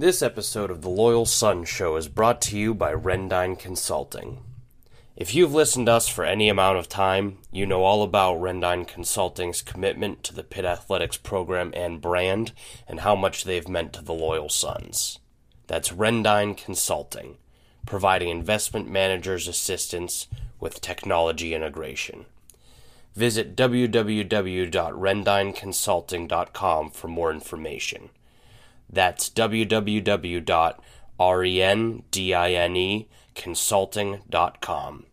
This episode of the Loyal Sons Show is brought to you by Rendine Consulting. If you've listened to us for any amount of time, you know all about Rendine Consulting's commitment to the Pitt Athletics program and brand and how much they've meant to the Loyal Sons. That's Rendine Consulting, providing investment managers assistance with technology integration. Visit www.rendineconsulting.com for more information. That's www.rendineconsulting.com.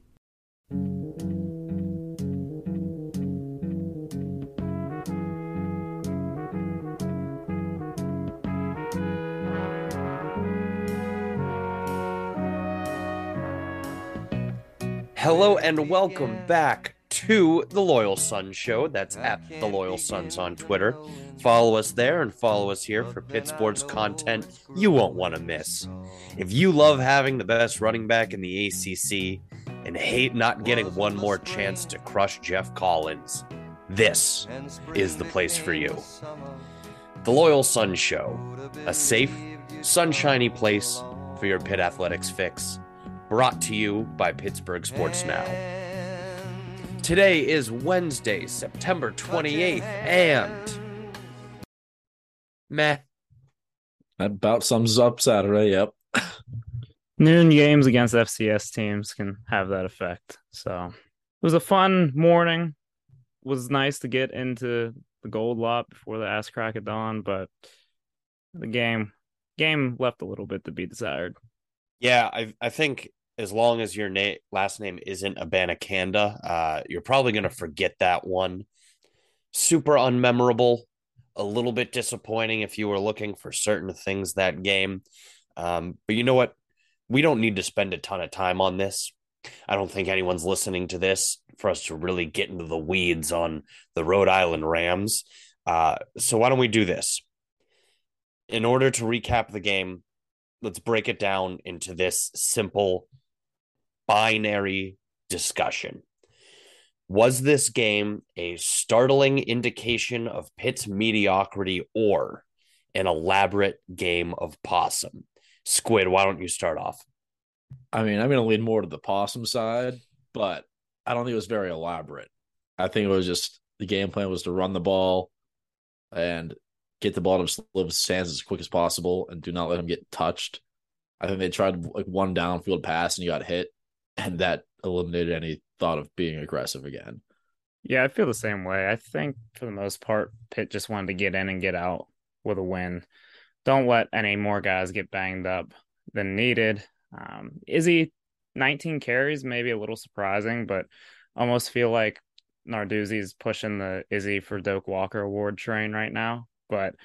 Hello and welcome back to the Loyal Sons Show. That's at the Loyal Sons on Twitter. Follow us there and follow us here for Pitt Sports content you won't want to miss. If you love having the best running back in the ACC and hate not getting one more chance to crush Geoff Collins, this is the place for you. The Loyal Sons Show, a safe, sunshiny place for your Pitt Athletics fix, brought to you by Pittsburgh Sports Now. Today is Wednesday, September 28th, and meh. That about sums up Saturday. Yep. Noon games against FCS teams can have that effect. So it was a fun morning. It was nice to get into the gold lot before the ass crack of dawn, but the game game left a little bit to be desired. Yeah, I I think as long as your name last name isn't Abanikanda, uh, you're probably gonna forget that one. Super unmemorable, a little bit disappointing if you were looking for certain things that game. Um, but you know what? We don't need to spend a ton of time on this. I don't think anyone's listening to this for us to really get into the weeds on the Rhode Island Rams. Uh, so why don't we do this? In order to recap the game, let's break it down into this simple binary discussion. Was this game a startling indication of Pitt's mediocrity or an elaborate game of possum? Squid, why don't you start off? I mean, I'm going to lean more to the possum side, but I don't think it was very elaborate. I think it was just the game plan was to run the ball and get the ball to Slovis' Sands as quick as possible and do not let him get touched. I think they tried like one downfield pass and he got hit, and that eliminated any thought of being aggressive again. Yeah, I feel the same way. I think for the most part, Pitt just wanted to get in and get out with a win. Don't let any more guys get banged up than needed. Um, Izzy, 19 carries, maybe a little surprising, but almost feel like Narduzzi's pushing the Izzy for Doak Walker award train right now. But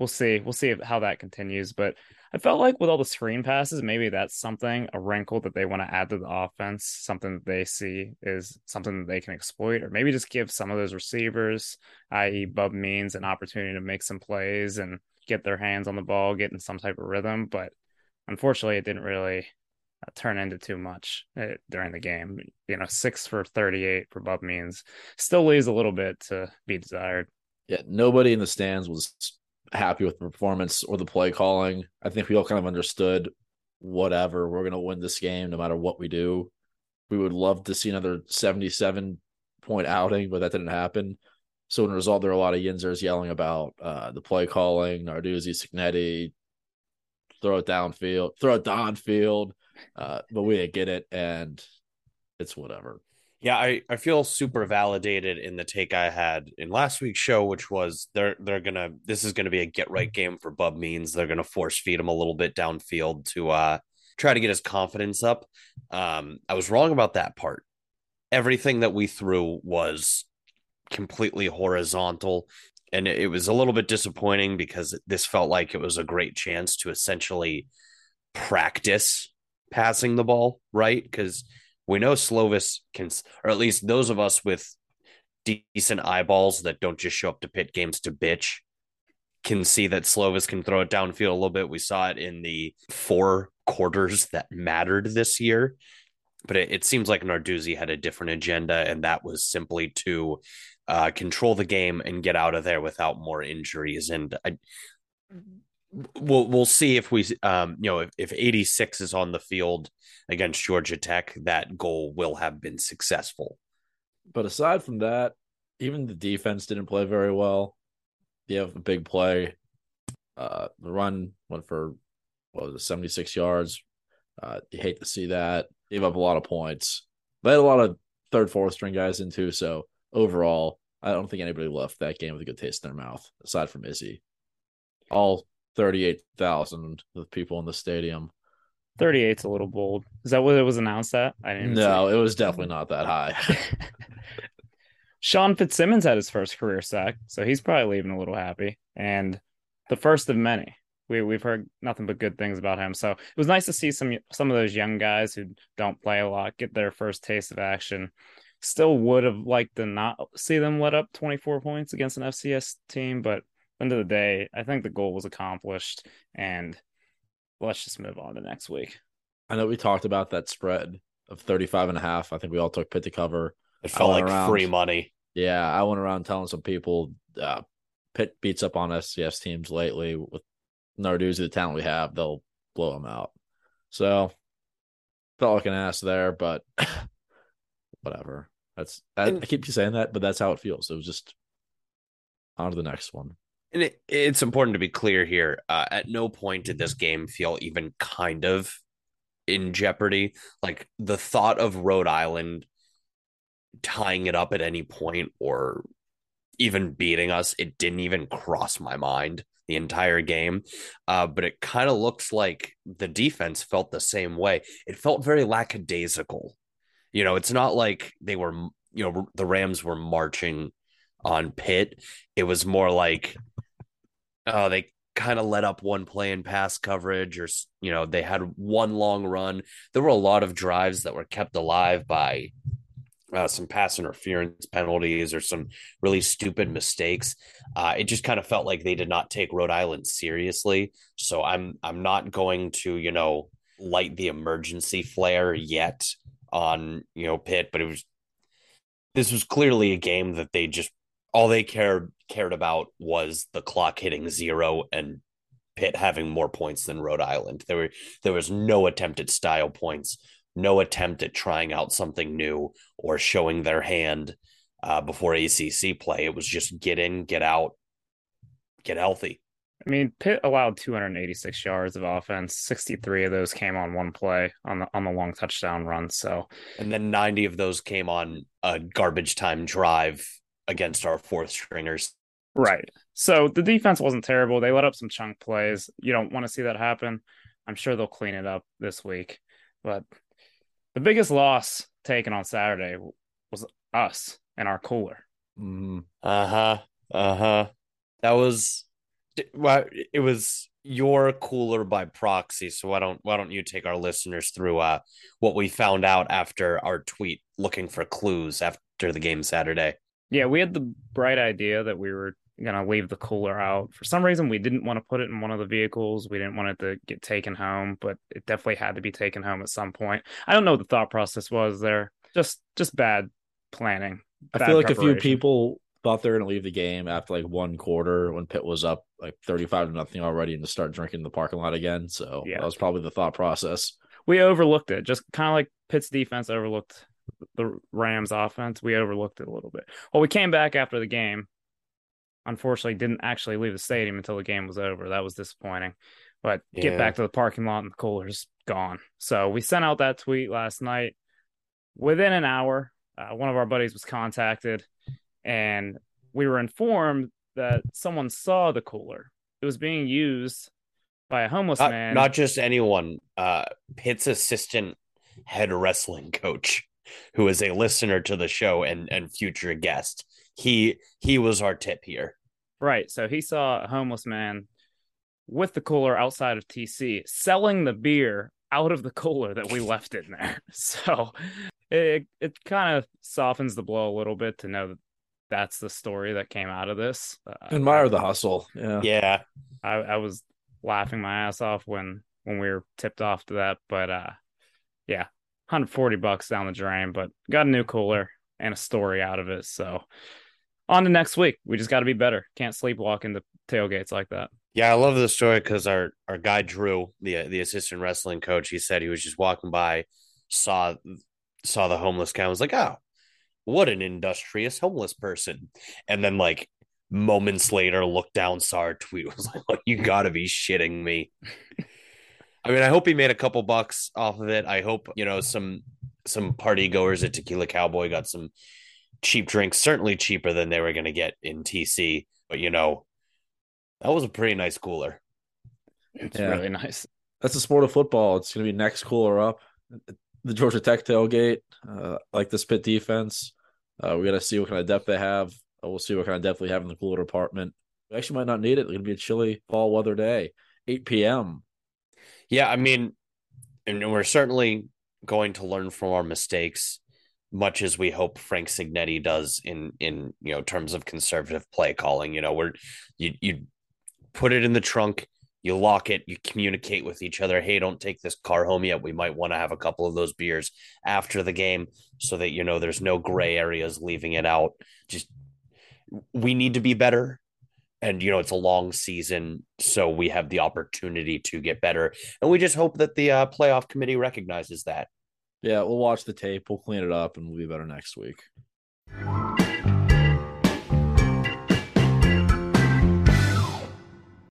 we'll see. We'll see how that continues. But I felt like with all the screen passes, maybe that's something, a wrinkle that they want to add to the offense, something that they see is something that they can exploit, or maybe just give some of those receivers, i.e., Bub Means, an opportunity to make some plays and get their hands on the ball, get in some type of rhythm. But unfortunately, it didn't really uh, turn into too much uh, during the game. You know, six for 38 for Bub Means still leaves a little bit to be desired. Yeah, nobody in the stands was happy with the performance or the play calling. I think we all kind of understood whatever, we're going to win this game no matter what we do. We would love to see another 77 point outing, but that didn't happen. So in result, there are a lot of Yinzers yelling about uh, the play calling, Narduzzi, Cignetti, throw it downfield, throw it downfield. Uh, but we didn't get it, and it's whatever. Yeah, I, I feel super validated in the take I had in last week's show, which was they're they're gonna this is gonna be a get right game for Bub Means. They're gonna force feed him a little bit downfield to uh try to get his confidence up. Um, I was wrong about that part. Everything that we threw was completely horizontal. And it was a little bit disappointing because this felt like it was a great chance to essentially practice passing the ball, right? Because we know Slovis can, or at least those of us with decent eyeballs that don't just show up to Pitt games to bitch, can see that Slovis can throw it downfield a little bit. We saw it in the four quarters that mattered this year. But it, it seems like Narduzzi had a different agenda, and that was simply to uh, control the game and get out of there without more injuries. And I, we'll we'll see if we um you know if, if 86 is on the field against Georgia Tech, that goal will have been successful. But aside from that, even the defense didn't play very well. You have a big play. Uh, the run went for what was it, 76 yards. Uh, you hate to see that. Gave up a lot of points. They had a lot of third, fourth string guys in too. So overall, I don't think anybody left that game with a good taste in their mouth, aside from Izzy. All 38,000 of people in the stadium. 38's a little bold. Is that what it was announced at? I didn't No, it was definitely not that high. Sean Fitzsimmons had his first career sack, so he's probably leaving a little happy. And the first of many. We we've heard nothing but good things about him. So it was nice to see some some of those young guys who don't play a lot get their first taste of action. Still would have liked to not see them let up 24 points against an FCS team, but end of the day, I think the goal was accomplished and let's just move on to next week. I know we talked about that spread of 35 and a half. I think we all took Pitt to cover. It felt like around, free money. Yeah, I went around telling some people uh, Pitt beats up on FCS teams lately with Narduzzi, the talent we have, they'll blow them out. So felt like an ass there, but whatever. That's I, and, I keep saying that, but that's how it feels. It was just on to the next one. And it, it's important to be clear here. Uh, at no point did this game feel even kind of in jeopardy. Like the thought of Rhode Island tying it up at any point or even beating us, it didn't even cross my mind the entire game. Uh, but it kind of looks like the defense felt the same way. It felt very lackadaisical. You know, it's not like they were, you know, the Rams were marching on Pitt. It was more like, oh, they kind of let up one play in pass coverage, or, you know, they had one long run. There were a lot of drives that were kept alive by uh, some pass interference penalties or some really stupid mistakes. Uh, it just kind of felt like they did not take Rhode Island seriously. So I'm I'm not going to you know light the emergency flare yet on you know Pitt, but it was this was clearly a game that they just all they cared cared about was the clock hitting zero and Pitt having more points than Rhode Island. There were there was no attempt at style points no attempt at trying out something new or showing their hand uh, before ACC play. It was just get in, get out, get healthy. I mean, Pitt allowed 286 yards of offense. 63 of those came on one play on the on the long touchdown run. So, and then 90 of those came on a garbage time drive against our fourth stringers. Right. So the defense wasn't terrible. They let up some chunk plays. You don't want to see that happen. I'm sure they'll clean it up this week. But the biggest loss taken on Saturday was us and our cooler. Mm, uh huh. Uh huh. That was well, it was your cooler by proxy. So why don't why don't you take our listeners through uh what we found out after our tweet looking for clues after the game Saturday? Yeah, we had the bright idea that we were gonna leave the cooler out. For some reason, we didn't want to put it in one of the vehicles. We didn't want it to get taken home, but it definitely had to be taken home at some point. I don't know what the thought process was there. Just just bad planning. Bad I feel like a few people thought they were gonna leave the game after like one quarter when Pitt was up like thirty five to nothing already and to start drinking in the parking lot again. So yeah. that was probably the thought process. We overlooked it, just kind of like Pitt's defense overlooked the Rams offense. We overlooked it a little bit. Well, we came back after the game unfortunately didn't actually leave the stadium until the game was over. That was disappointing. But yeah. get back to the parking lot and the cooler's gone. So we sent out that tweet last night. Within an hour, uh, one of our buddies was contacted, and we were informed that someone saw the cooler. It was being used by a homeless not, man. Not just anyone. Uh, Pitt's assistant head wrestling coach, who is a listener to the show and and future guest. He he was our tip here. Right. So he saw a homeless man with the cooler outside of TC selling the beer out of the cooler that we left in there. So it it kind of softens the blow a little bit to know that that's the story that came out of this. Uh, Admire the hustle. Yeah. Yeah. I, I was laughing my ass off when when we were tipped off to that, but uh yeah, 140 bucks down the drain, but got a new cooler and a story out of it. So on to next week. We just got to be better. Can't sleepwalk into tailgates like that. Yeah, I love the story because our our guy Drew, the the assistant wrestling coach, he said he was just walking by, saw saw the homeless guy, was like, "Oh, what an industrious homeless person," and then like moments later, looked down, saw our tweet, was like, oh, "You got to be shitting me." I mean, I hope he made a couple bucks off of it. I hope you know some some party goers at Tequila Cowboy got some cheap drinks, certainly cheaper than they were going to get in TC. But you know, that was a pretty nice cooler. It's yeah. really nice. That's the sport of football. It's going to be next cooler up. The Georgia Tech tailgate, uh, like the Pitt defense. Uh, we got to see what kind of depth they have. Uh, we'll see what kind of depth we have in the cooler department. We actually might not need it. It's going to be a chilly fall weather day, 8 p.m. Yeah, I mean, and we're certainly going to learn from our mistakes, much as we hope Frank Cignetti does in in you know terms of conservative play calling. You know, where you you put it in the trunk, you lock it, you communicate with each other. Hey, don't take this car home yet. We might want to have a couple of those beers after the game so that you know there's no gray areas leaving it out. Just we need to be better and you know it's a long season so we have the opportunity to get better and we just hope that the uh, playoff committee recognizes that yeah we'll watch the tape we'll clean it up and we'll be better next week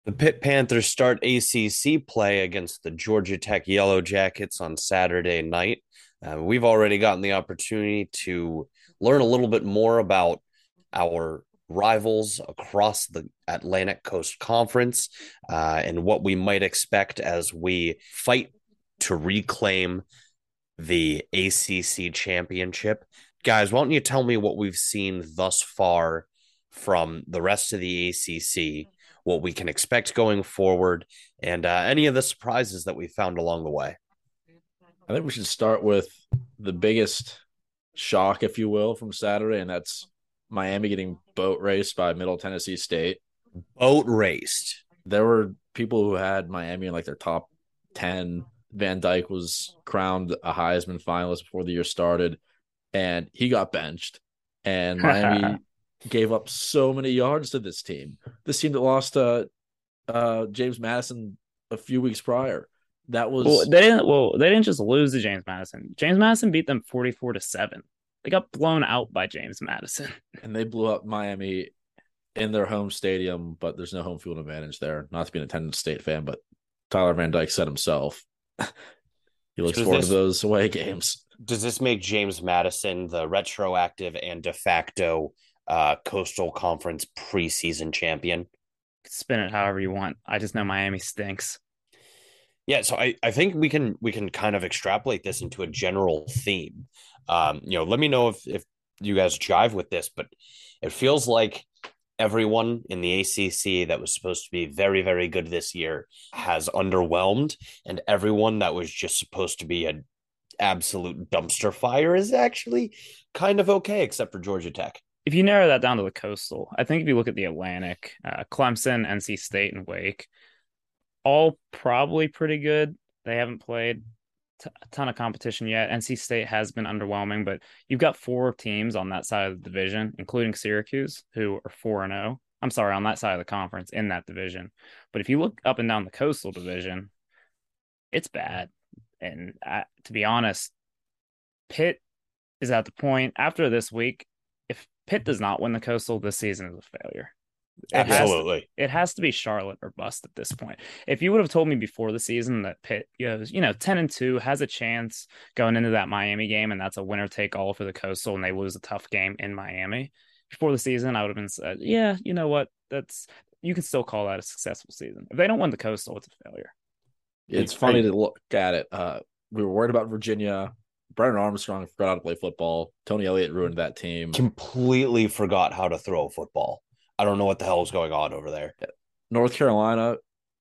the Pitt Panthers start ACC play against the Georgia Tech Yellow Jackets on Saturday night. Uh, we've already gotten the opportunity to learn a little bit more about our rivals across the Atlantic Coast Conference uh, and what we might expect as we fight to reclaim the ACC championship. Guys, why don't you tell me what we've seen thus far from the rest of the ACC, what we can expect going forward, and uh, any of the surprises that we found along the way? I think we should start with the biggest shock, if you will, from Saturday, and that's Miami getting boat raced by Middle Tennessee State. Boat raced. There were people who had Miami in like their top 10. Van Dyke was crowned a Heisman finalist before the year started, and he got benched. And Miami gave up so many yards to this team. This team that lost uh, uh, James Madison a few weeks prior. That was well, they didn't well, they didn't just lose to James Madison. James Madison beat them 44 to 7. They got blown out by James Madison. and they blew up Miami in their home stadium, but there's no home field advantage there. Not to be an attendance state fan, but Tyler Van Dyke said himself he looks so forward this, to those away games. Does this make James Madison the retroactive and de facto uh, Coastal Conference preseason champion? Spin it however you want. I just know Miami stinks. Yeah, so I, I think we can we can kind of extrapolate this into a general theme. Um, you know, let me know if if you guys jive with this, but it feels like everyone in the ACC that was supposed to be very, very good this year has underwhelmed, and everyone that was just supposed to be an absolute dumpster fire is actually kind of okay, except for Georgia Tech. If you narrow that down to the coastal, I think if you look at the Atlantic, uh, Clemson, NC State, and Wake, all probably pretty good. They haven't played t- a ton of competition yet. NC State has been underwhelming, but you've got four teams on that side of the division, including Syracuse, who are 4 and 0. I'm sorry, on that side of the conference in that division. But if you look up and down the coastal division, it's bad. And I, to be honest, Pitt is at the point after this week. If Pitt does not win the coastal, this season is a failure. Absolutely. It has, to, it has, to, be Charlotte or bust at this point. If you would have told me before the season that Pitt goes, you know, 10 and 2 has a chance going into that Miami game and that's a winner take all for the coastal and they lose a tough game in Miami before the season, I would have been said, yeah, you know what? That's you can still call that a successful season. If they don't win the coastal, it's a failure. It's funny to look at it. Uh, we were worried about Virginia. Brennan Armstrong forgot how to play football. Tony Elliott ruined that team. Completely forgot how to throw a football. I don't know what the hell is going on over there. North Carolina,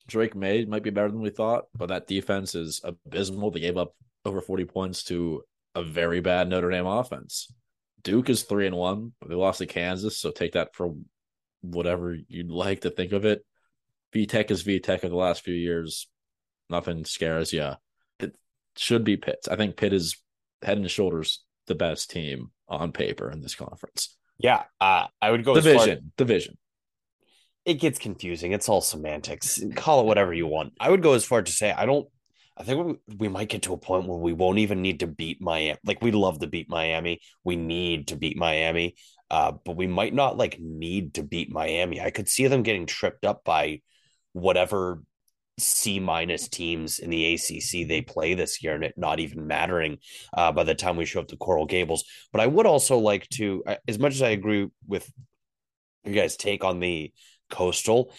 Drake Maye might be better than we thought, but that defense is abysmal. They gave up over 40 points to a very bad Notre Dame offense. Duke is three and one, but they lost to Kansas, so take that for whatever you'd like to think of it. VTech is VTech of the last few years. Nothing scares you. It should be Pitt. I think Pitt is head and shoulders the best team on paper in this conference. Yeah, uh, I would go division. division. it gets confusing. It's all semantics. Call it whatever you want. I would go as far to say I don't. I think we, we might get to a point where we won't even need to beat Miami. Like we love to beat Miami. We need to beat Miami. Uh, but we might not like need to beat Miami. I could see them getting tripped up by whatever C minus teams in the ACC they play this year, and it not even mattering uh, by the time we show up to Coral Gables. But I would also like to, as much as I agree with you guys' take on the Coastal,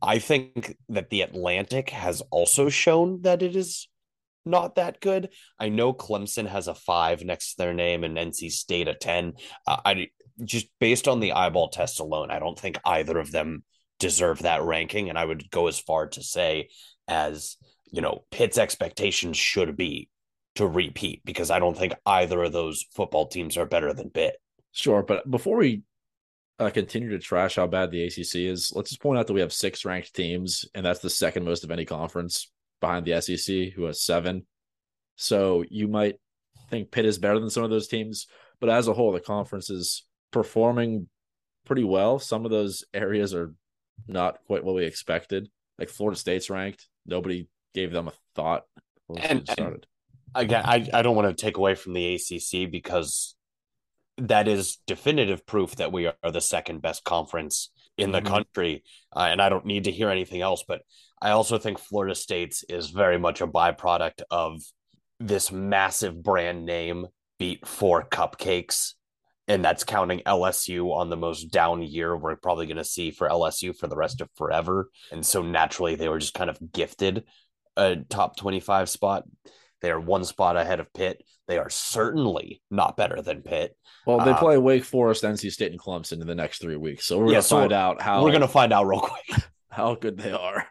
I think that the Atlantic has also shown that it is not that good. I know Clemson has a five next to their name and NC State a 10. Uh, I just based on the eyeball test alone, I don't think either of them deserve that ranking. And I would go as far to say, as you know, Pitt's expectations should be to repeat because I don't think either of those football teams are better than Pitt. Sure, but before we uh, continue to trash how bad the ACC is, let's just point out that we have six ranked teams, and that's the second most of any conference behind the SEC, who has seven. So you might think Pitt is better than some of those teams, but as a whole, the conference is performing pretty well. Some of those areas are not quite what we expected. Like Florida State's ranked. Nobody gave them a thought. And, and, again, I, I don't want to take away from the ACC because that is definitive proof that we are the second best conference in the mm-hmm. country. Uh, and I don't need to hear anything else. But I also think Florida State's is very much a byproduct of this massive brand name beat four cupcakes and that's counting LSU on the most down year we're probably going to see for LSU for the rest of forever. And so naturally, they were just kind of gifted a top 25 spot. They are one spot ahead of Pitt. They are certainly not better than Pitt. Well, they uh, play Wake Forest, NC State, and Clemson in the next three weeks. So we're yeah, going to so find out how we're going to find out real quick how good they are.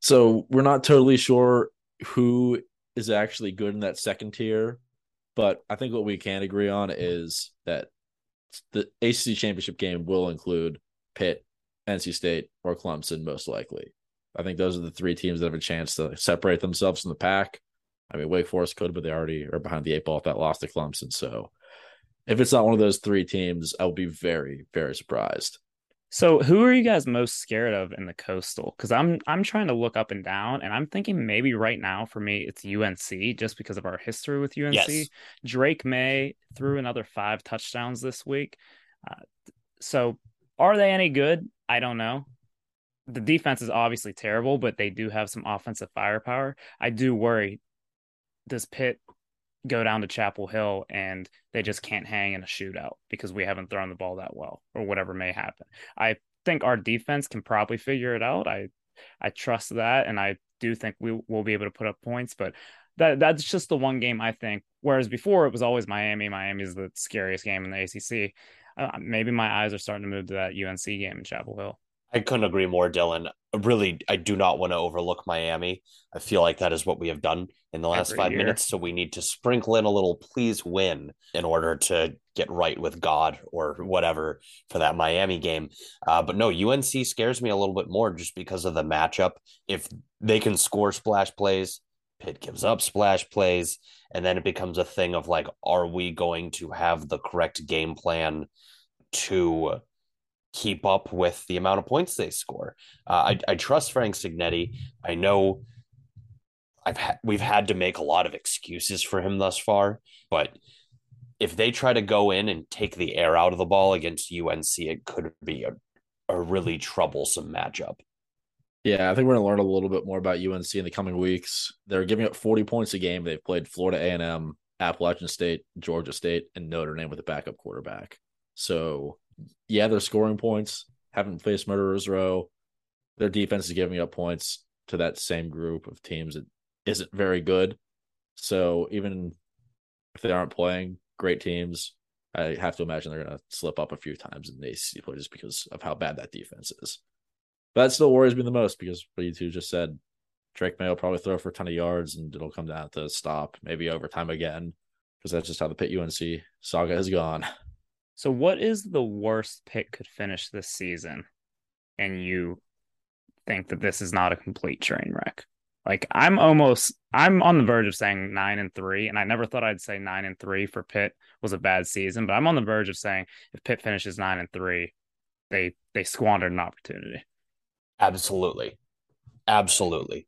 So we're not totally sure who is actually good in that second tier, but I think what we can agree on is that the ACC championship game will include Pitt, NC State, or Clemson, most likely. I think those are the three teams that have a chance to separate themselves from the pack. I mean, Wake Forest could, but they already are behind the eight ball if that lost to Clemson. So if it's not one of those three teams, I will be very, very surprised. So who are you guys most scared of in the coastal? Because I'm I'm trying to look up and down, and I'm thinking maybe right now for me it's UNC just because of our history with UNC. Yes. Drake Maye threw another five touchdowns this week. Uh, so are they any good? I don't know. The defense is obviously terrible, but they do have some offensive firepower. I do worry. Does Pitt go down to Chapel Hill and they just can't hang in a shootout because we haven't thrown the ball that well or whatever may happen. I think our defense can probably figure it out. I I trust that and I do think we will be able to put up points, but that that's just the one game I think. Whereas before it was always Miami. Miami is the scariest game in the ACC. Uh, maybe my eyes are starting to move to that UNC game in Chapel Hill. I couldn't agree more, Dylan. Really, I do not want to overlook Miami. I feel like that is what we have done in the last Every five year. minutes. So we need to sprinkle in a little please win in order to get right with God or whatever for that Miami game. Uh, but no, UNC scares me a little bit more just because of the matchup. If they can score splash plays, Pitt gives up splash plays, and then it becomes a thing of like, are we going to have the correct game plan to keep up with the amount of points they score. Uh, I, I trust Frank Cignetti. I know I've ha- we've had to make a lot of excuses for him thus far, but if they try to go in and take the air out of the ball against UNC, it could be a, a really troublesome matchup. Yeah, I think we're going to learn a little bit more about UNC in the coming weeks. They're giving up 40 points a game. They've played Florida A&M, Appalachian State, Georgia State, and Notre Dame with a backup quarterback. So yeah, they're scoring points, haven't faced murderers row. Their defense is giving up points to that same group of teams that isn't very good. So even if they aren't playing great teams, I have to imagine they're going to slip up a few times in the ACC play just because of how bad that defense is. But that still worries me the most because what you two just said, Drake Maye will probably throw for a ton of yards and it'll come down to stop, maybe overtime again, because that's just how the Pitt UNC saga has gone. So, what is the worst Pitt could finish this season? And you think that this is not a complete train wreck? Like, I'm almost, I'm on the verge of saying nine and three, and I never thought I'd say nine and three for Pitt was a bad season, but I'm on the verge of saying if Pitt finishes nine and three, they they squandered an opportunity. Absolutely. Absolutely.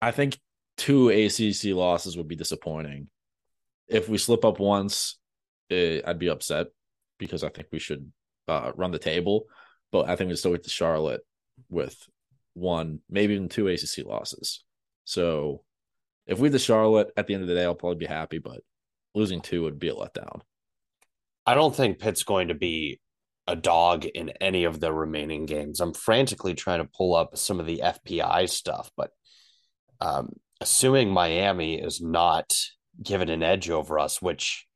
I think two ACC losses would be disappointing. If we slip up once, it, I'd be upset because I think we should uh, run the table. But I think we still get to Charlotte with one, maybe even two ACC losses. So if we the Charlotte at the end of the day, I'll probably be happy. But losing two would be a letdown. I don't think Pitt's going to be a dog in any of the remaining games. I'm frantically trying to pull up some of the FPI stuff, but um, assuming Miami is not given an edge over us, which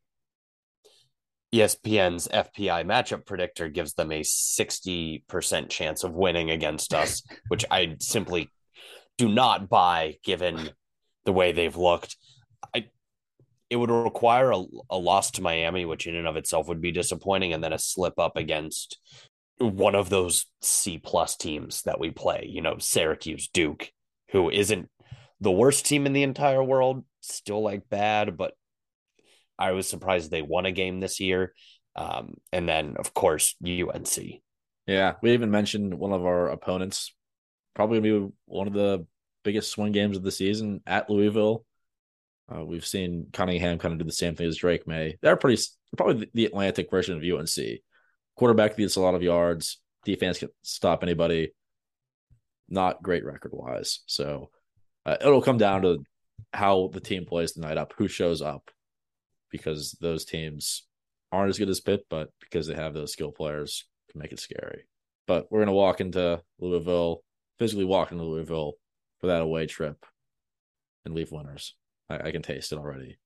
ESPN's FPI matchup predictor gives them a 60% chance of winning against us, which I simply do not buy given the way they've looked. I it would require a, a loss to Miami, which in and of itself would be disappointing, and then a slip up against one of those C plus teams that we play, you know, Syracuse, Duke, who isn't the worst team in the entire world, still like bad, but I was surprised they won a game this year. Um, and then, of course, UNC. Yeah, we even mentioned one of our opponents, probably gonna be one of the biggest swing games of the season at Louisville. Uh, we've seen Cunningham kind of do the same thing as Drake Maye. They're pretty probably the Atlantic version of UNC. Quarterback gets a lot of yards. Defense can stop anybody. Not great record wise. So uh, it'll come down to how the team plays the night up, who shows up, because those teams aren't as good as Pitt, but because they have those skill players, can make it scary. But we're gonna walk into Louisville, physically walk into Louisville for that away trip, and leave winners. I, I can taste it already.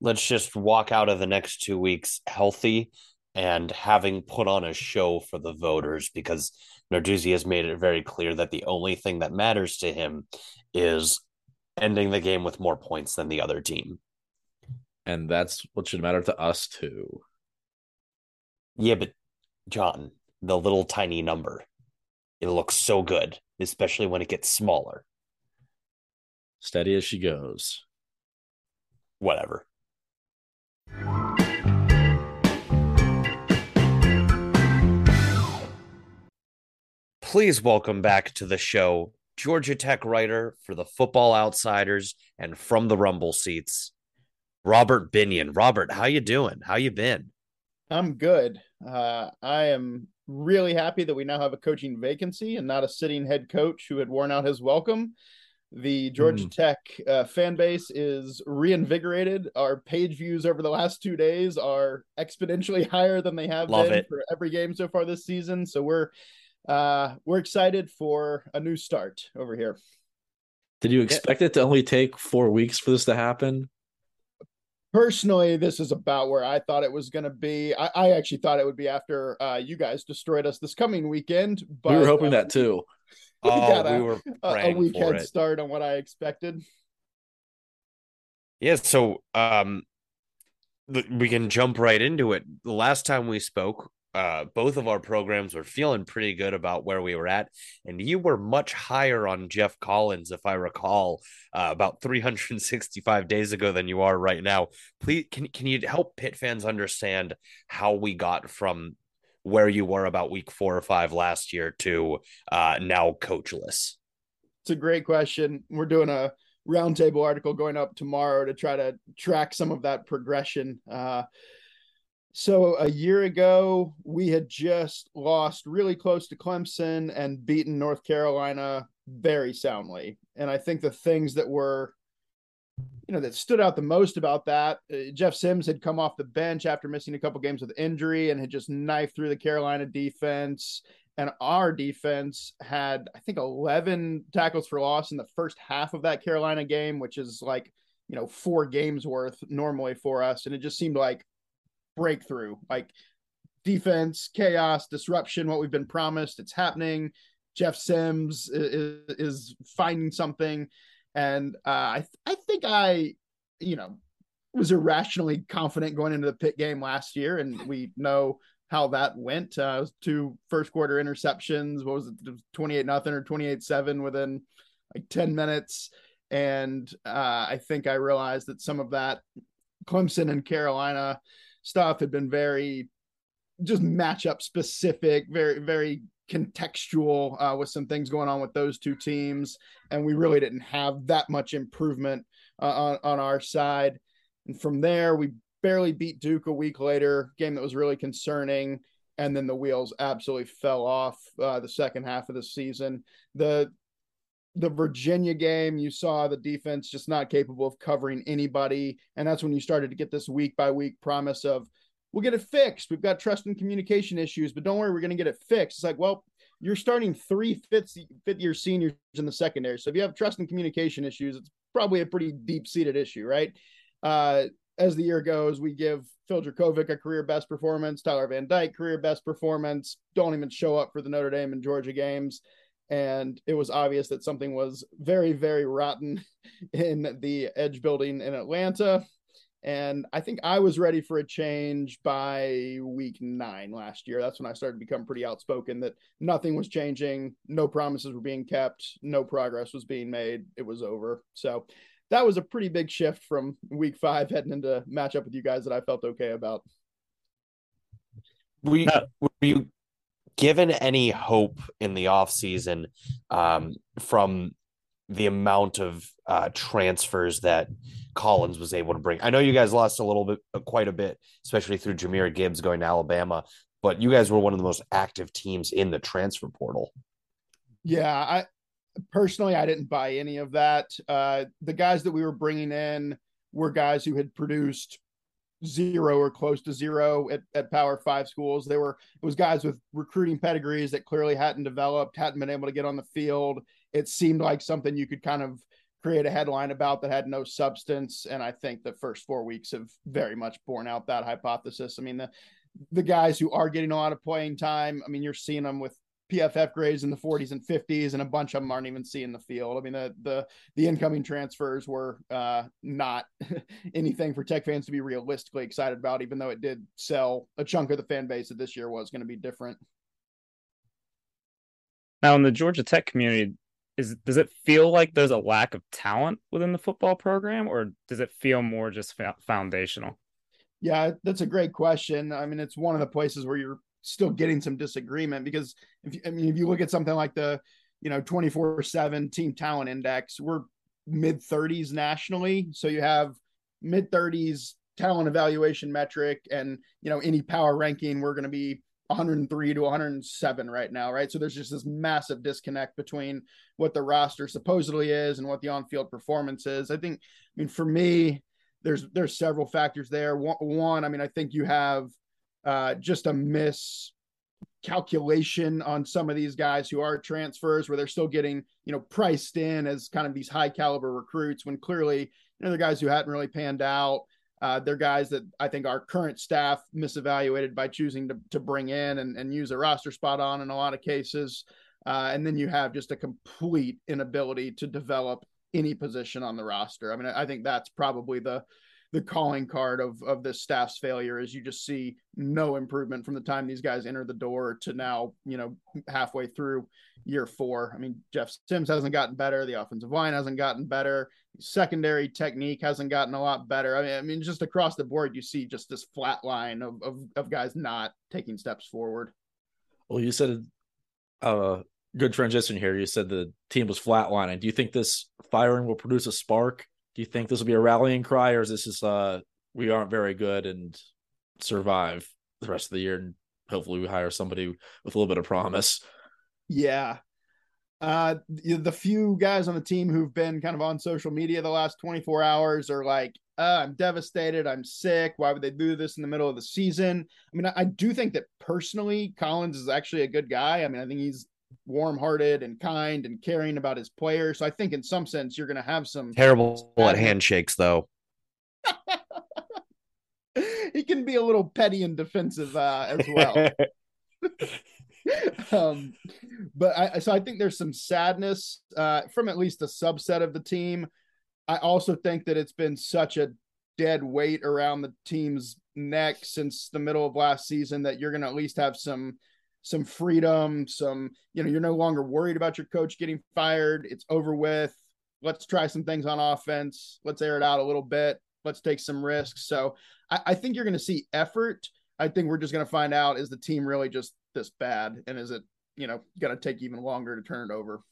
Let's just walk out of the next two weeks healthy and having put on a show for the voters because Narduzzi has made it very clear that the only thing that matters to him is ending the game with more points than the other team. And that's what should matter to us too. Yeah, but John, the little tiny number, it looks so good, especially when it gets smaller. Steady as she goes. Whatever. Please welcome back to the show Georgia Tech writer for the Football Outsiders and from the Rumble seats, Robert Binion. Robert, how you doing? How you been? I'm good. Uh, I am really happy that we now have a coaching vacancy and not a sitting head coach who had worn out his welcome. The Georgia mm. Tech uh, fan base is reinvigorated. Our page views over the last two days are exponentially higher than they have Love been it. for every game so far this season. So we're uh, we're excited for a new start over here. Did you expect yeah. it to only take four weeks for this to happen? Personally, this is about where I thought it was going to be. I, I, actually thought it would be after uh, you guys destroyed us this coming weekend. But we were hoping uh, that too. We oh, a, we were a, a week head start on what I expected. Yeah, so um, we can jump right into it. The last time we spoke, uh, both of our programs were feeling pretty good about where we were at, and you were much higher on Geoff Collins, if I recall, uh, about 365 days ago than you are right now. Please, can can you help Pitt fans understand how we got from where you were about week four or five last year to uh, now coachless? It's a great question. We're doing a roundtable article going up tomorrow to try to track some of that progression. Uh, so a year ago, we had just lost really close to Clemson and beaten North Carolina very soundly. And I think the things that were, you know, that stood out the most about that, uh, Jeff Sims had come off the bench after missing a couple games with injury and had just knifed through the Carolina defense. And our defense had, I think, 11 tackles for loss in the first half of that Carolina game, which is like, you know, four games worth normally for us. And it just seemed like breakthrough. Like defense, chaos, disruption, what we've been promised, it's happening. Jeff Sims is, is finding something. And uh, I, I think I, you know, was irrationally confident going into the Pitt game last year. And we know how that went. Uh, two first quarter interceptions. What was it? 28 nothing or 28 seven within like 10 minutes. And uh, I think I realized that some of that Clemson and Carolina stuff had been very just matchup specific, very, very contextual uh, with some things going on with those two teams. And we really didn't have that much improvement uh, on, on our side. And from there, we barely beat Duke a week later, game that was really concerning. And then the wheels absolutely fell off uh, the second half of the season. The the Virginia game, you saw the defense just not capable of covering anybody. And that's when you started to get this week by week promise of, we'll get it fixed. We've got trust and communication issues, but don't worry, we're going to get it fixed. It's like, well, you're starting three fifth, fifth year seniors in the secondary. So if you have trust and communication issues, it's probably a pretty deep seated issue, right? Uh, as the year goes, we give Phil Jurkovec a career best performance, Tyler Van Dyke career best performance, don't even show up for the Notre Dame and Georgia games and it was obvious that something was very very rotten in the edge building in atlanta. And i think i was ready for a change by week nine last year. That's when i started to become pretty outspoken that nothing was changing no promises were being kept no progress was being made. It was over. So that was a pretty big shift from week five heading into matchup with you guys that i felt okay about. We were you given any hope in the offseason um, from the amount of uh, transfers that Collins was able to bring. I know you guys lost a little bit, uh, quite a bit, especially through Jahmyr Gibbs going to Alabama, but you guys were one of the most active teams in the transfer portal. Yeah, I personally I didn't buy any of that. Uh, the guys that we were bringing in were guys who had produced zero or close to zero at, at power five schools. They were it was guys with recruiting pedigrees that clearly hadn't developed hadn't been able to get on the field. It seemed like something you could kind of create a headline about that had no substance. And i think the first four weeks have very much borne out that hypothesis. I mean the the guys who are getting a lot of playing time i mean you're seeing them with PFF grades in the 40s and 50s, and a bunch of them aren't even seeing the field. I mean, the the the incoming transfers were uh, not anything for Tech fans to be realistically excited about, even though it did sell a chunk of the fan base that this year was going to be different. Now, in the Georgia Tech community, is does it feel like there's a lack of talent within the football program, or does it feel more just foundational? Yeah, that's a great question. I mean, it's one of the places where you're still getting some disagreement because if you, I mean if you look at something like the you know 24/7 team talent index we're mid 30s nationally. So you have mid 30s talent evaluation metric and you know any power ranking we're going to be 103 to 107 right now right? So there's just this massive disconnect between what the roster supposedly is and what the on-field performance is. I think i mean for me there's there's several factors there. One, one i mean i think you have uh, just a miscalculation on some of these guys who are transfers where they're still getting, you know, priced in as kind of these high caliber recruits when clearly, you know, they're guys who hadn't really panned out. Uh, they're guys that I think our current staff misevaluated by choosing to, to bring in and, and use a roster spot on in a lot of cases. Uh, and then you have just a complete inability to develop any position on the roster. I mean, I think that's probably the the calling card of of this staff's failure is you just see no improvement from the time these guys enter the door to now, you know, halfway through year four. I mean, Jeff Sims hasn't gotten better. The offensive line hasn't gotten better. Secondary technique hasn't gotten a lot better. I mean, I mean, just across the board, you see just this flat line of of, of guys not taking steps forward. Well, you said uh good transition here. You said the team was flatlining. Do you think this firing will produce a spark do you think this will be a rallying cry, or is this just uh we aren't very good and survive the rest of the year, and hopefully we hire somebody with a little bit of promise? Yeah. Uh, the few guys on the team who've been kind of on social media the last 24 hours are like, uh, I'm devastated. I'm sick. Why would they do this in the middle of the season? I mean, I, I do think that personally, Collins is actually a good guy. I mean, I think he's warm-hearted and kind and caring about his players. So I think in some sense you're going to have some terrible at handshakes though. he can be a little petty and defensive uh, as well. um, but I so I think there's some sadness uh, from at least a subset of the team. I also think that it's been such a dead weight around the team's neck since the middle of last season that you're going to at least have some some freedom, some, you know, you're no longer worried about your coach getting fired. It's over with. Let's try some things on offense. Let's air it out a little bit. Let's take some risks. So I, I think you're going to see effort. I think we're just going to find out is the team really just this bad, and is it you know going to take even longer to turn it over?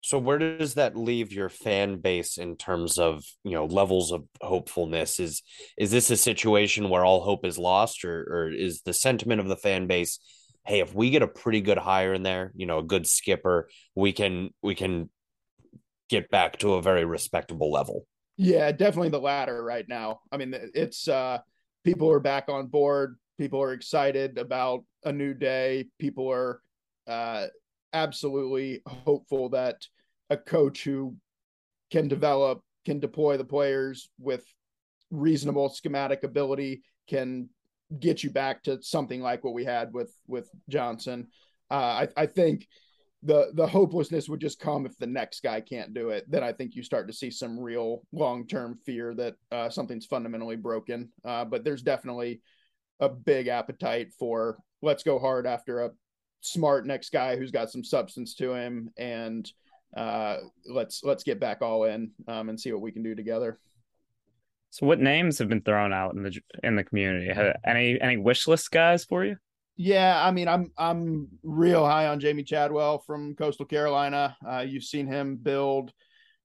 So where does that leave your fan base in terms of you know levels of hopefulness? Is is this a situation where all hope is lost, or or is the sentiment of the fan base, hey, if we get a pretty good hire in there, you know, a good skipper, we can we can get back to a very respectable level. Yeah, definitely the latter right now. I mean, it's uh people are back on board. People are excited about a new day. People are uh absolutely hopeful that a coach who can develop, can deploy the players with reasonable schematic ability can get you back to something like what we had with with Johnson. Uh, I, I think the the hopelessness would just come if the next guy can't do it. Then I think you start to see some real long term fear that uh, something's fundamentally broken. Uh, but there's definitely a big appetite for let's go hard after a smart next guy who's got some substance to him and uh, let's let's get back all in um, and see what we can do together. So, what names have been thrown out in the in the community? Have any any wish list guys for you? Yeah, I mean, I'm I'm real high on Jamey Chadwell from Coastal Carolina. Uh, you've seen him build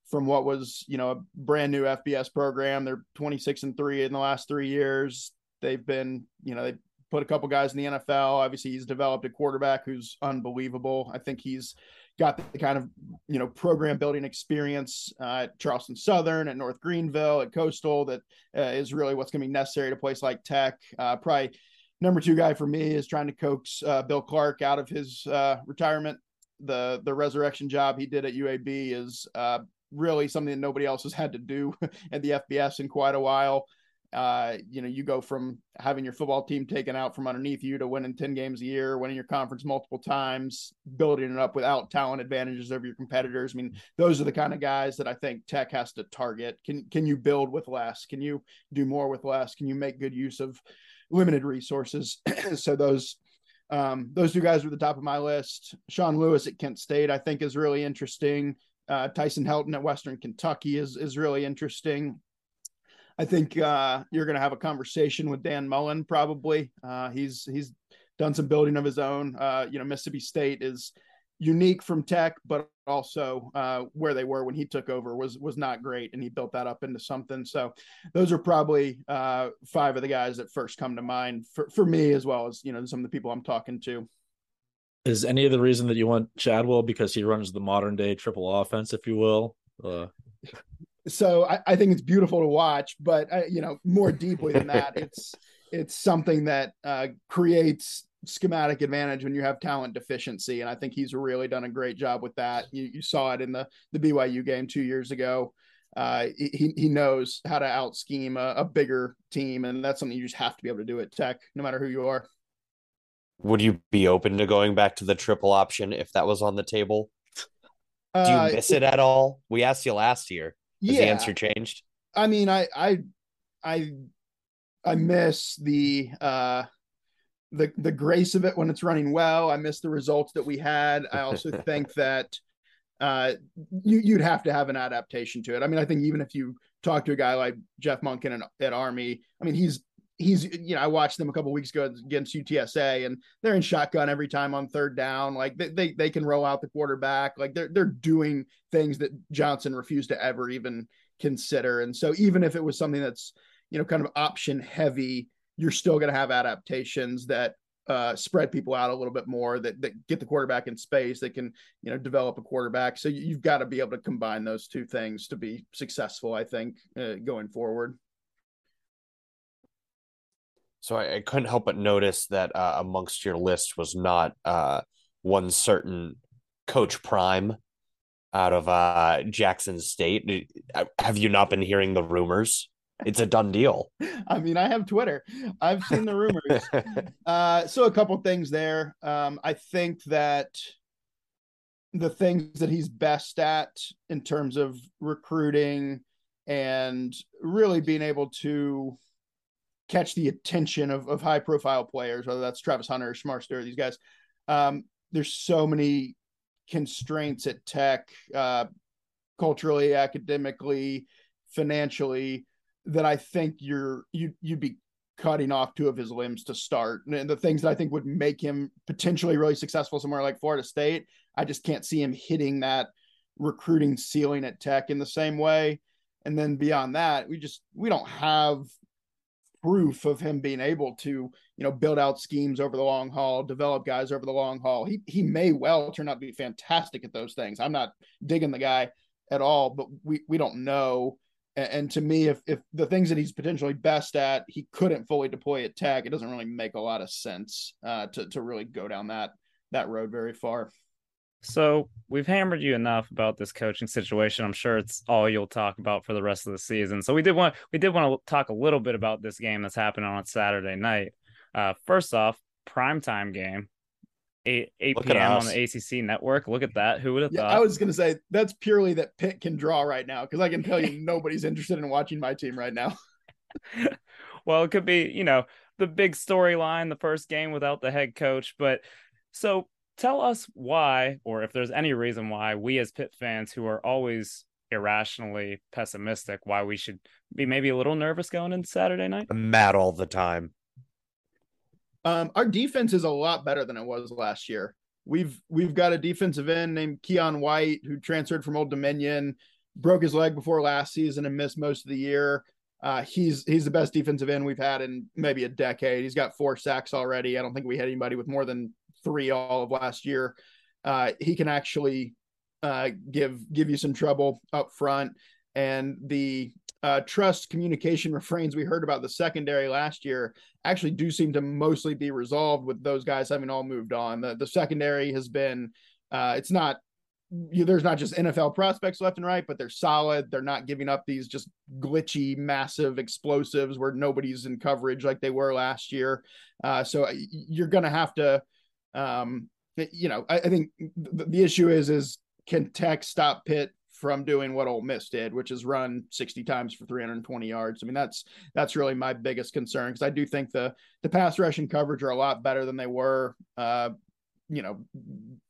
from what was you know a brand new FBS program. They're 26 and three in the last three years. They've been you know they put a couple guys in the NFL. Obviously, he's developed a quarterback who's unbelievable. I think he's got the kind of you know program building experience uh, at Charleston Southern, at North Greenville, at Coastal that uh, is really what's going to be necessary to place like Tech. Uh, probably number two guy for me is trying to coax uh, Bill Clark out of his uh, retirement. The the resurrection job he did at UAB is uh, really something that nobody else has had to do at the FBS in quite a while. Uh, you know, you go from having your football team taken out from underneath you to winning 10 games a year, winning your conference multiple times, building it up without talent advantages over your competitors. I mean, those are the kind of guys that I think Tech has to target. Can can you build with less? Can you do more with less? Can you make good use of limited resources? so those um, those two guys are at the top of my list. Sean Lewis at Kent State, I think, is really interesting. Uh, Tyson Helton at Western Kentucky is is really interesting. I think uh, you're going to have a conversation with Dan Mullen. Probably uh, he's he's done some building of his own. Uh, you know, Mississippi State is unique from Tech, but also uh, where they were when he took over was was not great, and he built that up into something. So those are probably uh, five of the guys that first come to mind for for me, as well as you know some of the people I'm talking to. Is any of the reason that you want Chadwell because he runs the modern day triple offense, if you will? So I, I, think it's beautiful to watch but uh, you know more deeply than that it's it's something that uh, creates schematic advantage when you have talent deficiency and i think he's really done a great job with that. You, you saw it in the the byu game two years ago. Uh, he, he knows how to out scheme a, a bigger team and that's something you just have to be able to do at tech no matter who you are. Would you be open to going back to the triple option if that was on the table? Do you uh, miss it at all? We asked you last year has yeah. the answer changed? I mean, I I I I miss the uh the the grace of it when it's running well. I miss the results that we had. I also think that uh you you'd have to have an adaptation to it. I mean, I think even if you talk to a guy like Jeff Monken at, at Army, I mean, he's he's you know I watched them a couple weeks ago against UTSA and they're in shotgun every time on third down. Like they, they they can roll out the quarterback. Like they're they're doing things that Johnson refused to ever even consider. And so even if it was something that's you know kind of option heavy you're still going to have adaptations that uh, spread people out a little bit more that, that get the quarterback in space that can you know develop a quarterback. So you've got to be able to combine those two things to be successful i think uh, going forward so I, I, couldn't help but notice that uh, amongst your list was not uh, one certain Coach Prime out of uh, Jackson State. Uh, have you not been hearing the rumors? It's a done deal. I mean, I have Twitter. I've seen the rumors. uh, so a couple things there. Um, I think that the things that he's best at in terms of recruiting and really being able to catch the attention of, of high profile players, whether that's Travis Hunter or Shemar Stewart, these guys. Um, there's so many constraints at tech, uh, culturally, academically, financially, that I think you're you you'd be cutting off two of his limbs to start. And the things that I think would make him potentially really successful somewhere like Florida State, I just can't see him hitting that recruiting ceiling at Tech in the same way. And then beyond that, we just we don't have proof of him being able to, you know, build out schemes over the long haul, develop guys over the long haul. He he may well turn out to be fantastic at those things. I'm not digging the guy at all, but we we don't know. And, and to me, if if the things that he's potentially best at, he couldn't fully deploy at Tech, it doesn't really make a lot of sense uh, to to really go down that that road very far. So we've hammered you enough about this coaching situation. I'm sure it's all you'll talk about for the rest of the season. So we did want we did want to talk a little bit about this game that's happening on Saturday night. Uh, first off, primetime game, eight eight p.m. on the ACC network. Look at that. Who would have yeah, thought? I was going to say that's purely that Pitt can draw right now because I can tell you nobody's interested in watching my team right now. well, it could be you know the big storyline, the first game without the head coach, but so tell us why, or if there's any reason why we as Pitt fans who are always irrationally pessimistic, why we should be maybe a little nervous going into Saturday night? I'm mad all the time. Um, our defense is a lot better than it was last year. We've we've got a defensive end named Keion White who transferred from Old Dominion, broke his leg before last season and missed most of the year. Uh, he's he's the best defensive end we've had in maybe a decade. He's got four sacks already. I don't think we had anybody with more than three all of last year. Uh, he can actually uh, give give you some trouble up front. And the uh, trust communication refrains we heard about the secondary last year actually do seem to mostly be resolved with those guys having all moved on. The the secondary has been uh, it's not you, there's not just NFL prospects left and right, but they're solid. They're not giving up these just glitchy, massive explosives where nobody's in coverage like they were last year. Uh, so you're going to have to um, you know, I, I think the, the, issue is is can Tech stop Pitt from doing what Ole Miss did, which is run 60 times for 320 yards. I mean, that's that's really my biggest concern because I do think the the pass rush and coverage are a lot better than they were. Uh, you know,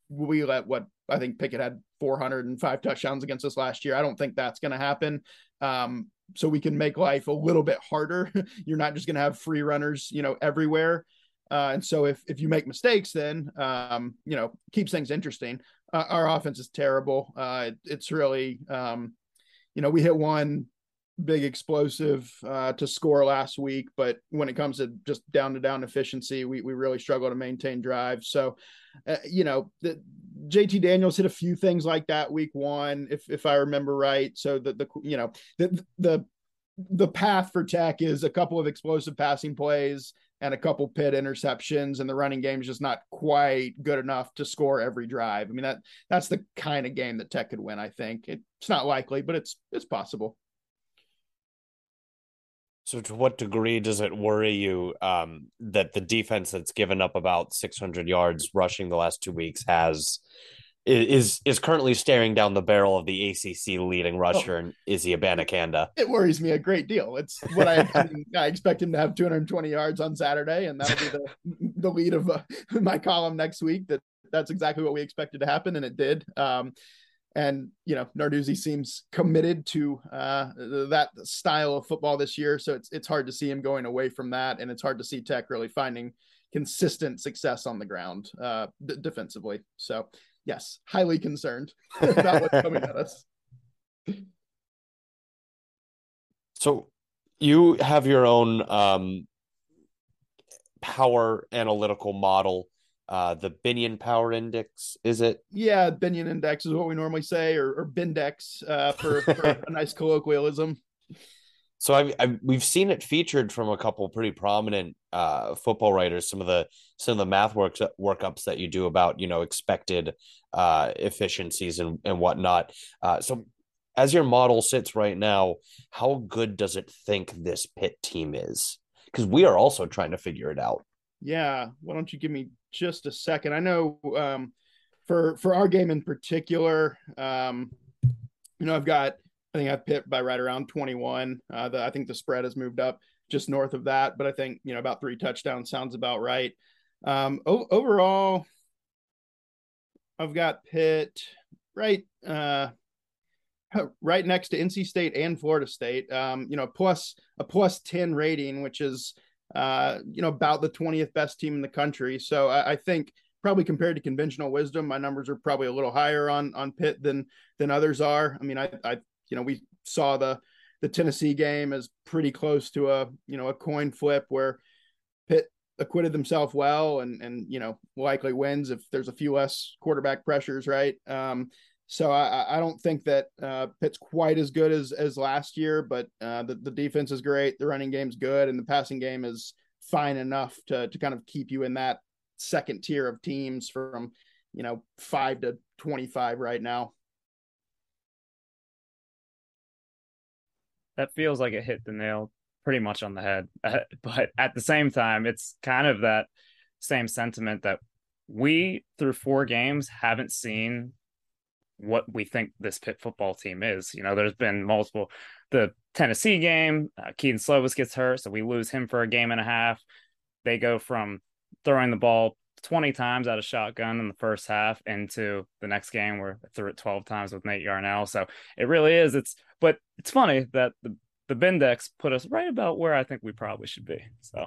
we let what I think Pickett had 405 touchdowns against us last year. I don't think that's going to happen. Um, so we can make life a little bit harder. You're not just going to have free runners, you know, everywhere. Uh, and so if if you make mistakes, then um, you know keeps things interesting. Uh, our offense is terrible. Uh, it, it's really um, you know we hit one big explosive uh, to score last week, but when it comes to just down to down efficiency, we we really struggle to maintain drives. So uh, you know the JT Daniels hit a few things like that week one, if if I remember right. So the the you know the the the path for Tech is a couple of explosive passing plays and a couple Pitt interceptions, and the running game is just not quite good enough to score every drive. I mean that that's the kind of game that Tech could win. I think it's not likely, but it's it's possible. So, to what degree does it worry you um, that the defense that's given up about 600 yards rushing the last two weeks has is is currently staring down the barrel of the ACC leading rusher, oh. and Izzy Abanikanda. It worries me a great deal. It's what I I, mean, I, expect him to have 220 yards on Saturday, and that'll be the the lead of uh, my column next week. That that's exactly what we expected to happen, and it did. Um, and you know, Narduzzi seems committed to uh, that style of football this year, so it's it's hard to see him going away from that, and it's hard to see Tech really finding consistent success on the ground uh, d- defensively. So yes, highly concerned about what's coming at us. So you have your own um, power analytical model, uh, the Binion Power Index, is it? Yeah, Binion Index is what we normally say, or, or Bindex uh, for, for a nice colloquialism. So I've, I've, we've seen it featured from a couple pretty prominent uh, football writers. Some of the some of the math works workups that you do about you know expected uh, efficiencies and and whatnot. Uh, so as your model sits right now, how good does it think this Pitt team is? Because we are also trying to figure it out. Yeah, why don't you give me just a second? I know um, for for our game in particular, um, you know, I've got I think I've Pitt by right around 21. Uh, the, I think the spread has moved up just north of that, but I think, you know, about three touchdowns sounds about right. Um, o- overall, I've got Pitt right, uh, right next to NC State and Florida State. Um, you know, plus a plus 10 rating, which is uh, you know, about the 20th best team in the country. So I, I, think probably compared to conventional wisdom, my numbers are probably a little higher on on Pitt than than others are. I mean, I, I you know, we saw the the Tennessee game as pretty close to a you know a coin flip where Pitt acquitted themselves well and and you know likely wins if there's a few less quarterback pressures, right? Um, so I, I don't think that uh, Pitt's quite as good as as last year, but uh, the the defense is great, the running game's good, and the passing game is fine enough to to kind of keep you in that second tier of teams from you know five to twenty five right now. That feels like it hit the nail pretty much on the head, but at the same time, it's kind of that same sentiment that we through four games haven't seen what we think this Pitt football team is. You know, there's been multiple. The Tennessee game, uh, Kedon Slovis gets hurt, so we lose him for a game and a half. They go from throwing the ball 20 times out of shotgun in the first half into the next game where they threw it 12 times with Nate Yarnell. So it really is. It's but it's funny that the the Bindex put us right about where I think we probably should be. So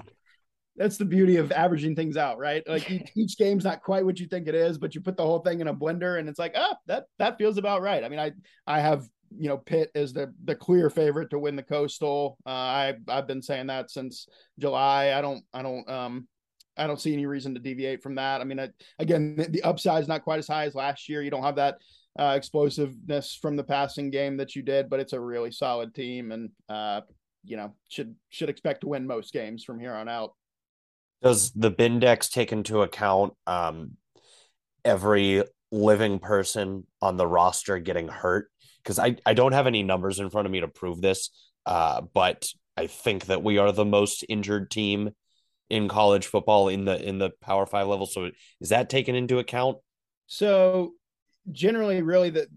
that's the beauty of averaging things out, right? Like each, each, game's not quite what you think it is, but you put the whole thing in a blender and it's like, oh, that that feels about right. I mean, I I have you know Pitt is the the clear favorite to win the Coastal. Uh, I I've been saying that since July. I don't I don't um I don't see any reason to deviate from that. I mean, I, again, the, upside is not quite as high as last year. You don't have that uh, explosiveness from the passing game that you did, but it's a really solid team, and uh, you know should should expect to win most games from here on out. Does the Bindex take into account um, every living person on the roster getting hurt? Because I, I don't have any numbers in front of me to prove this, uh, but I think that we are the most injured team in college football in the in the Power Five level. So is that taken into account? So generally, really, that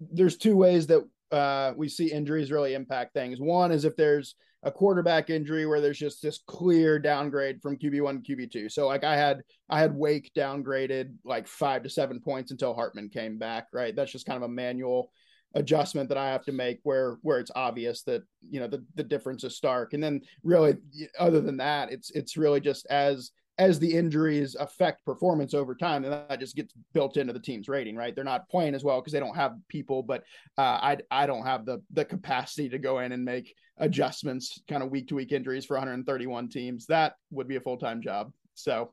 there's two ways that uh, we see injuries really impact things. One is if there's a quarterback injury where there's just this clear downgrade from QB1 to QB2. So like I had I had Wake downgraded like 5 to 7 points until Hartman came back, right? That's just kind of a manual adjustment that I have to make where where it's obvious that you know the the difference is stark. And then really other than that, it's it's really just as as the injuries affect performance over time, and that just gets built into the team's rating, right? They're not playing as well because they don't have people, but uh, I I don't have the the capacity to go in and make adjustments, kind of week to week injuries for 131 teams. That would be a full time job. So,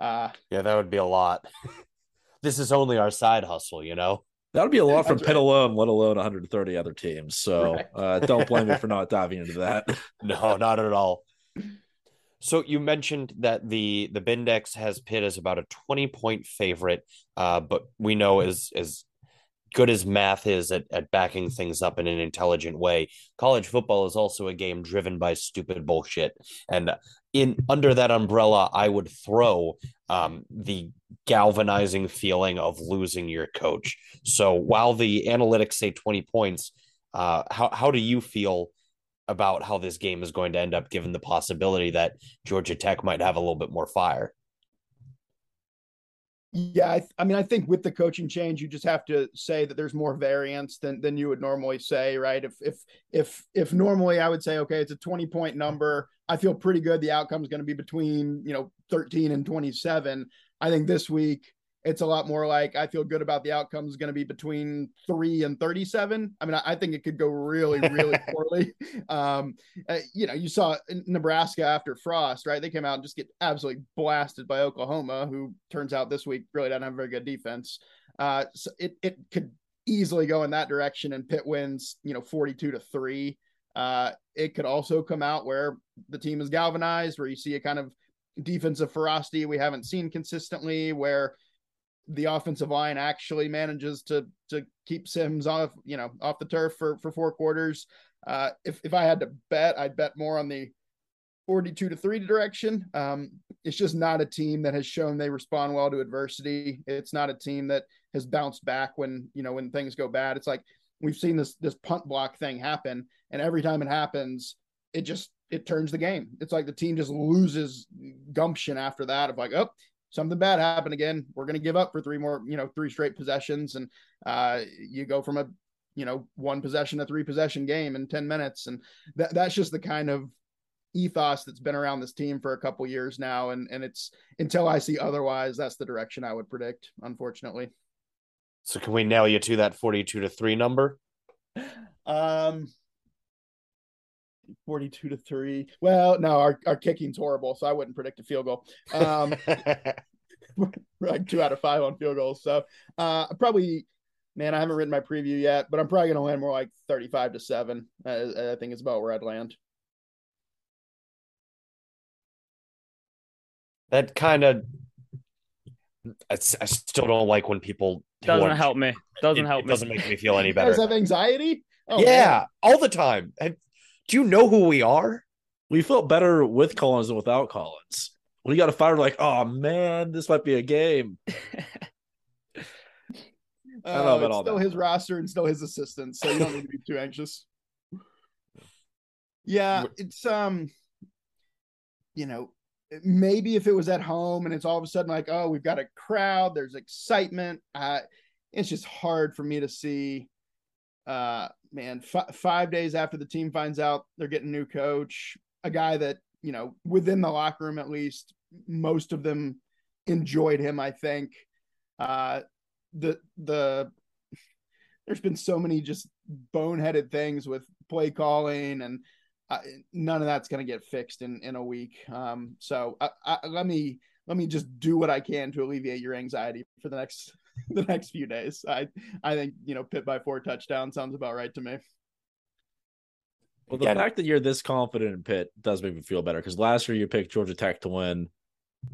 uh, yeah, that would be a lot. this is only our side hustle, you know. That would be a lot from Pitt alone, let alone 130 other teams. So right. uh, don't blame me for not diving into that. no, not at all. So you mentioned that the the Bindex has Pitt as about a 20 point favorite, uh, but we know as as good as math is at, at backing things up in an intelligent way, college football is also a game driven by stupid bullshit. And in under that umbrella, I would throw um, the galvanizing feeling of losing your coach. So while the analytics say 20 points, uh, how how do you feel about how this game is going to end up, given the possibility that Georgia Tech might have a little bit more fire. Yeah, I, th- I, mean, I think with the coaching change, you just have to say that there's more variance than than you would normally say, right? If if if if normally I would say, okay, it's a 20 point number, I feel pretty good. The outcome is going to be between you know 13 and 27. I think this week it's a lot more like I feel good about the outcome is going to be between three and 37. I mean, I, I think it could go really, really poorly. Um, uh, you know, you saw Nebraska after Frost, right? They came out and just get absolutely blasted by Oklahoma, who turns out this week really doesn't have a very good defense. Uh, so it, it could easily go in that direction and Pitt wins, you know, 42 to three. Uh, it could also come out where the team is galvanized, where you see a kind of defensive ferocity we haven't seen consistently, where the offensive line actually manages to to keep Sims off, you know, off the turf for for four quarters. Uh, if if I had to bet, I'd bet more on the 42 to 3 direction. Um, it's just not a team that has shown they respond well to adversity. It's not a team that has bounced back when, you know, when things go bad. It's like we've seen this this punt block thing happen and every time it happens, it just it turns the game. It's like the team just loses gumption after that of like, oh, something bad happened again. We're going to give up for three more, you know, three straight possessions. And uh, you go from a, you know, one possession to three possession game in 10 minutes. And that, that's just the kind of ethos that's been around this team for a couple years now, and and it's until I see otherwise, that's the direction I would predict. Unfortunately. So can we nail you to that forty-two to three number? Um. 42 to 3. Well, no, our, our kicking's horrible, so I wouldn't predict a field goal. Um like two out of five on field goals. So uh probably man, I haven't written my preview yet, but I'm probably gonna land more like 35 to 7. I, I think it's about where I'd land. that kind of I, I still don't like when people Doesn't want- help me. Doesn't it, help it me. doesn't make me feel any You guys better. have anxiety? Oh, yeah, man. all the time. And do you know who we are? We felt better with Collins than without Collins. When you got a fire, like, oh man, this might be a game. I don't know Uh, about it's all still that. his roster and still his assistants, so you don't need to be too anxious. Yeah, it's um, you know, maybe if it was at home and it's all of a sudden like, oh, we've got a crowd, there's excitement. Uh, it's just hard for me to see. Uh, man, f- five days after the team finds out they're getting a new coach, a guy that you know within the locker room at least, most of them enjoyed him. I think. Uh, the the there's been so many just boneheaded things with play calling and uh, none of that's going to get fixed in in a week um so I, I, let me let me just do what i can to alleviate your anxiety for the next the next few days i i think you know Pitt by four touchdowns sounds about right to me Well, the Yeah. fact that you're this confident in Pitt does make me feel better because last year you picked Georgia Tech to win.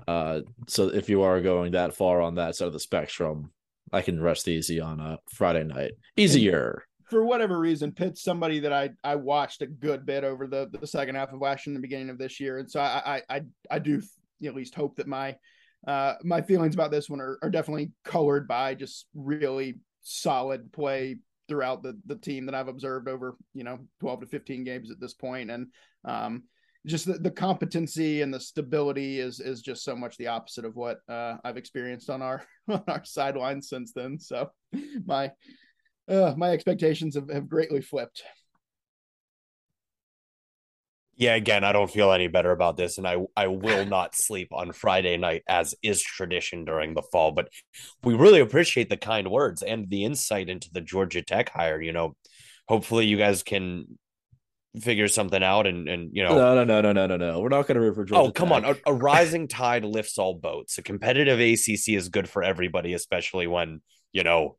Uh, so if you are going that far on that side of the spectrum, I can rest easy on a Friday night. Easier. for whatever reason, Pitt's somebody that I I watched a good bit over the the second half of last year and the beginning of this year, and so I I I, I do at least hope that my uh my feelings about this one are, are definitely colored by just really solid play throughout the the team that I've observed over you know 12 to 15 games at this point and um just the, the competency and the stability is is just so much the opposite of what uh I've experienced on our on our sidelines since then so my uh, my expectations have, have greatly flipped. Yeah, again, I don't feel any better about this, and I I will not sleep on Friday night as is tradition during the fall. But we really appreciate the kind words and the insight into the Georgia Tech hire. You know, hopefully you guys can figure something out and and you know No, no, no, no, no, no, no. We're not going to root for Georgia. Oh, come on. A, a rising tide lifts all boats. A competitive ACC is good for everybody, especially when, you know,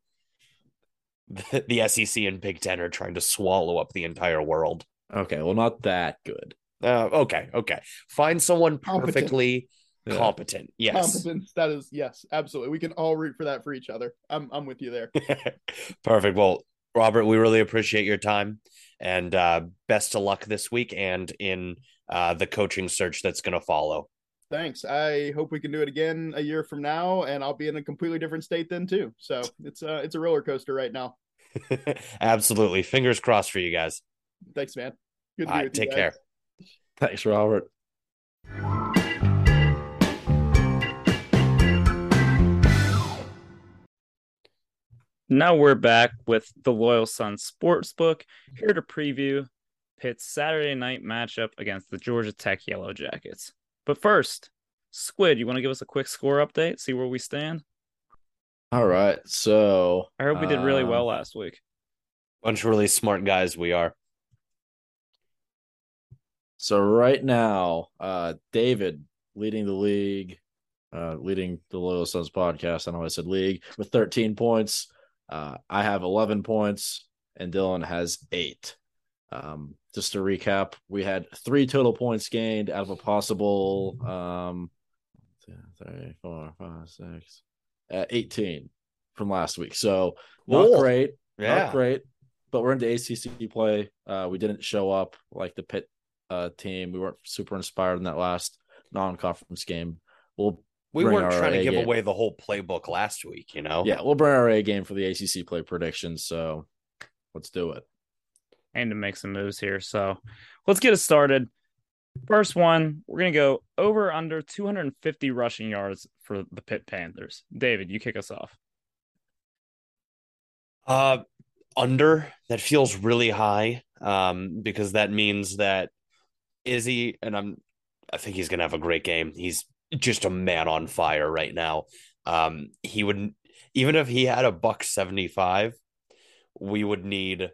the, the SEC and Big Ten are trying to swallow up the entire world. Okay, well, not that good. Uh, okay, okay. Find someone Competent. perfectly Yeah. competent. Yes. Competence, that is yes, absolutely. We can all root for that for each other. I'm I'm with you there. Perfect. Well, Robert, we really appreciate your time and uh, best of luck this week and in uh, the coaching search that's going to follow. Thanks. I hope we can do it again a year from now, and I'll be in a completely different state then too. So it's uh it's a roller coaster right now. Absolutely. Fingers crossed for you guys. Thanks, man. Good to All be you take guys. care. Thanks, Robert. Now we're back with the Loyal Sons Sportsbook here to preview Pitt's Saturday night matchup against the Georgia Tech Yellow Jackets. But first, Squid, you want to give us a quick score update? See where we stand. All right, so I heard we did really um, well last week. Bunch of really smart guys we are. So right now, uh, David leading the league, uh, leading the Loyal Sons podcast. I know I said league with 13 points. Uh, I have 11 points, and Dylan has eight. Um, just to recap, we had three total points gained out of a possible um, two, three, four, five, six, uh, 18 from last week. So not great, Yeah. not great. But we're into ACC play. Uh, we didn't show up like the Pitt uh, team. We weren't super inspired in that last non-conference game. We'll We weren't trying to A give game. away the whole playbook last week, you know? yeah, we'll bring our A game for the ACC play predictions. So let's do it. and to make some moves here. So let's get it started. First one, we're going to go over under 250 rushing yards for the Pitt Panthers. David, you kick us off. Uh under that feels really high. Um, because that means that Izzy, and I'm I think he's gonna have a great game. He's just a man on fire right now. Um, he would even if he had a buck 75, we would need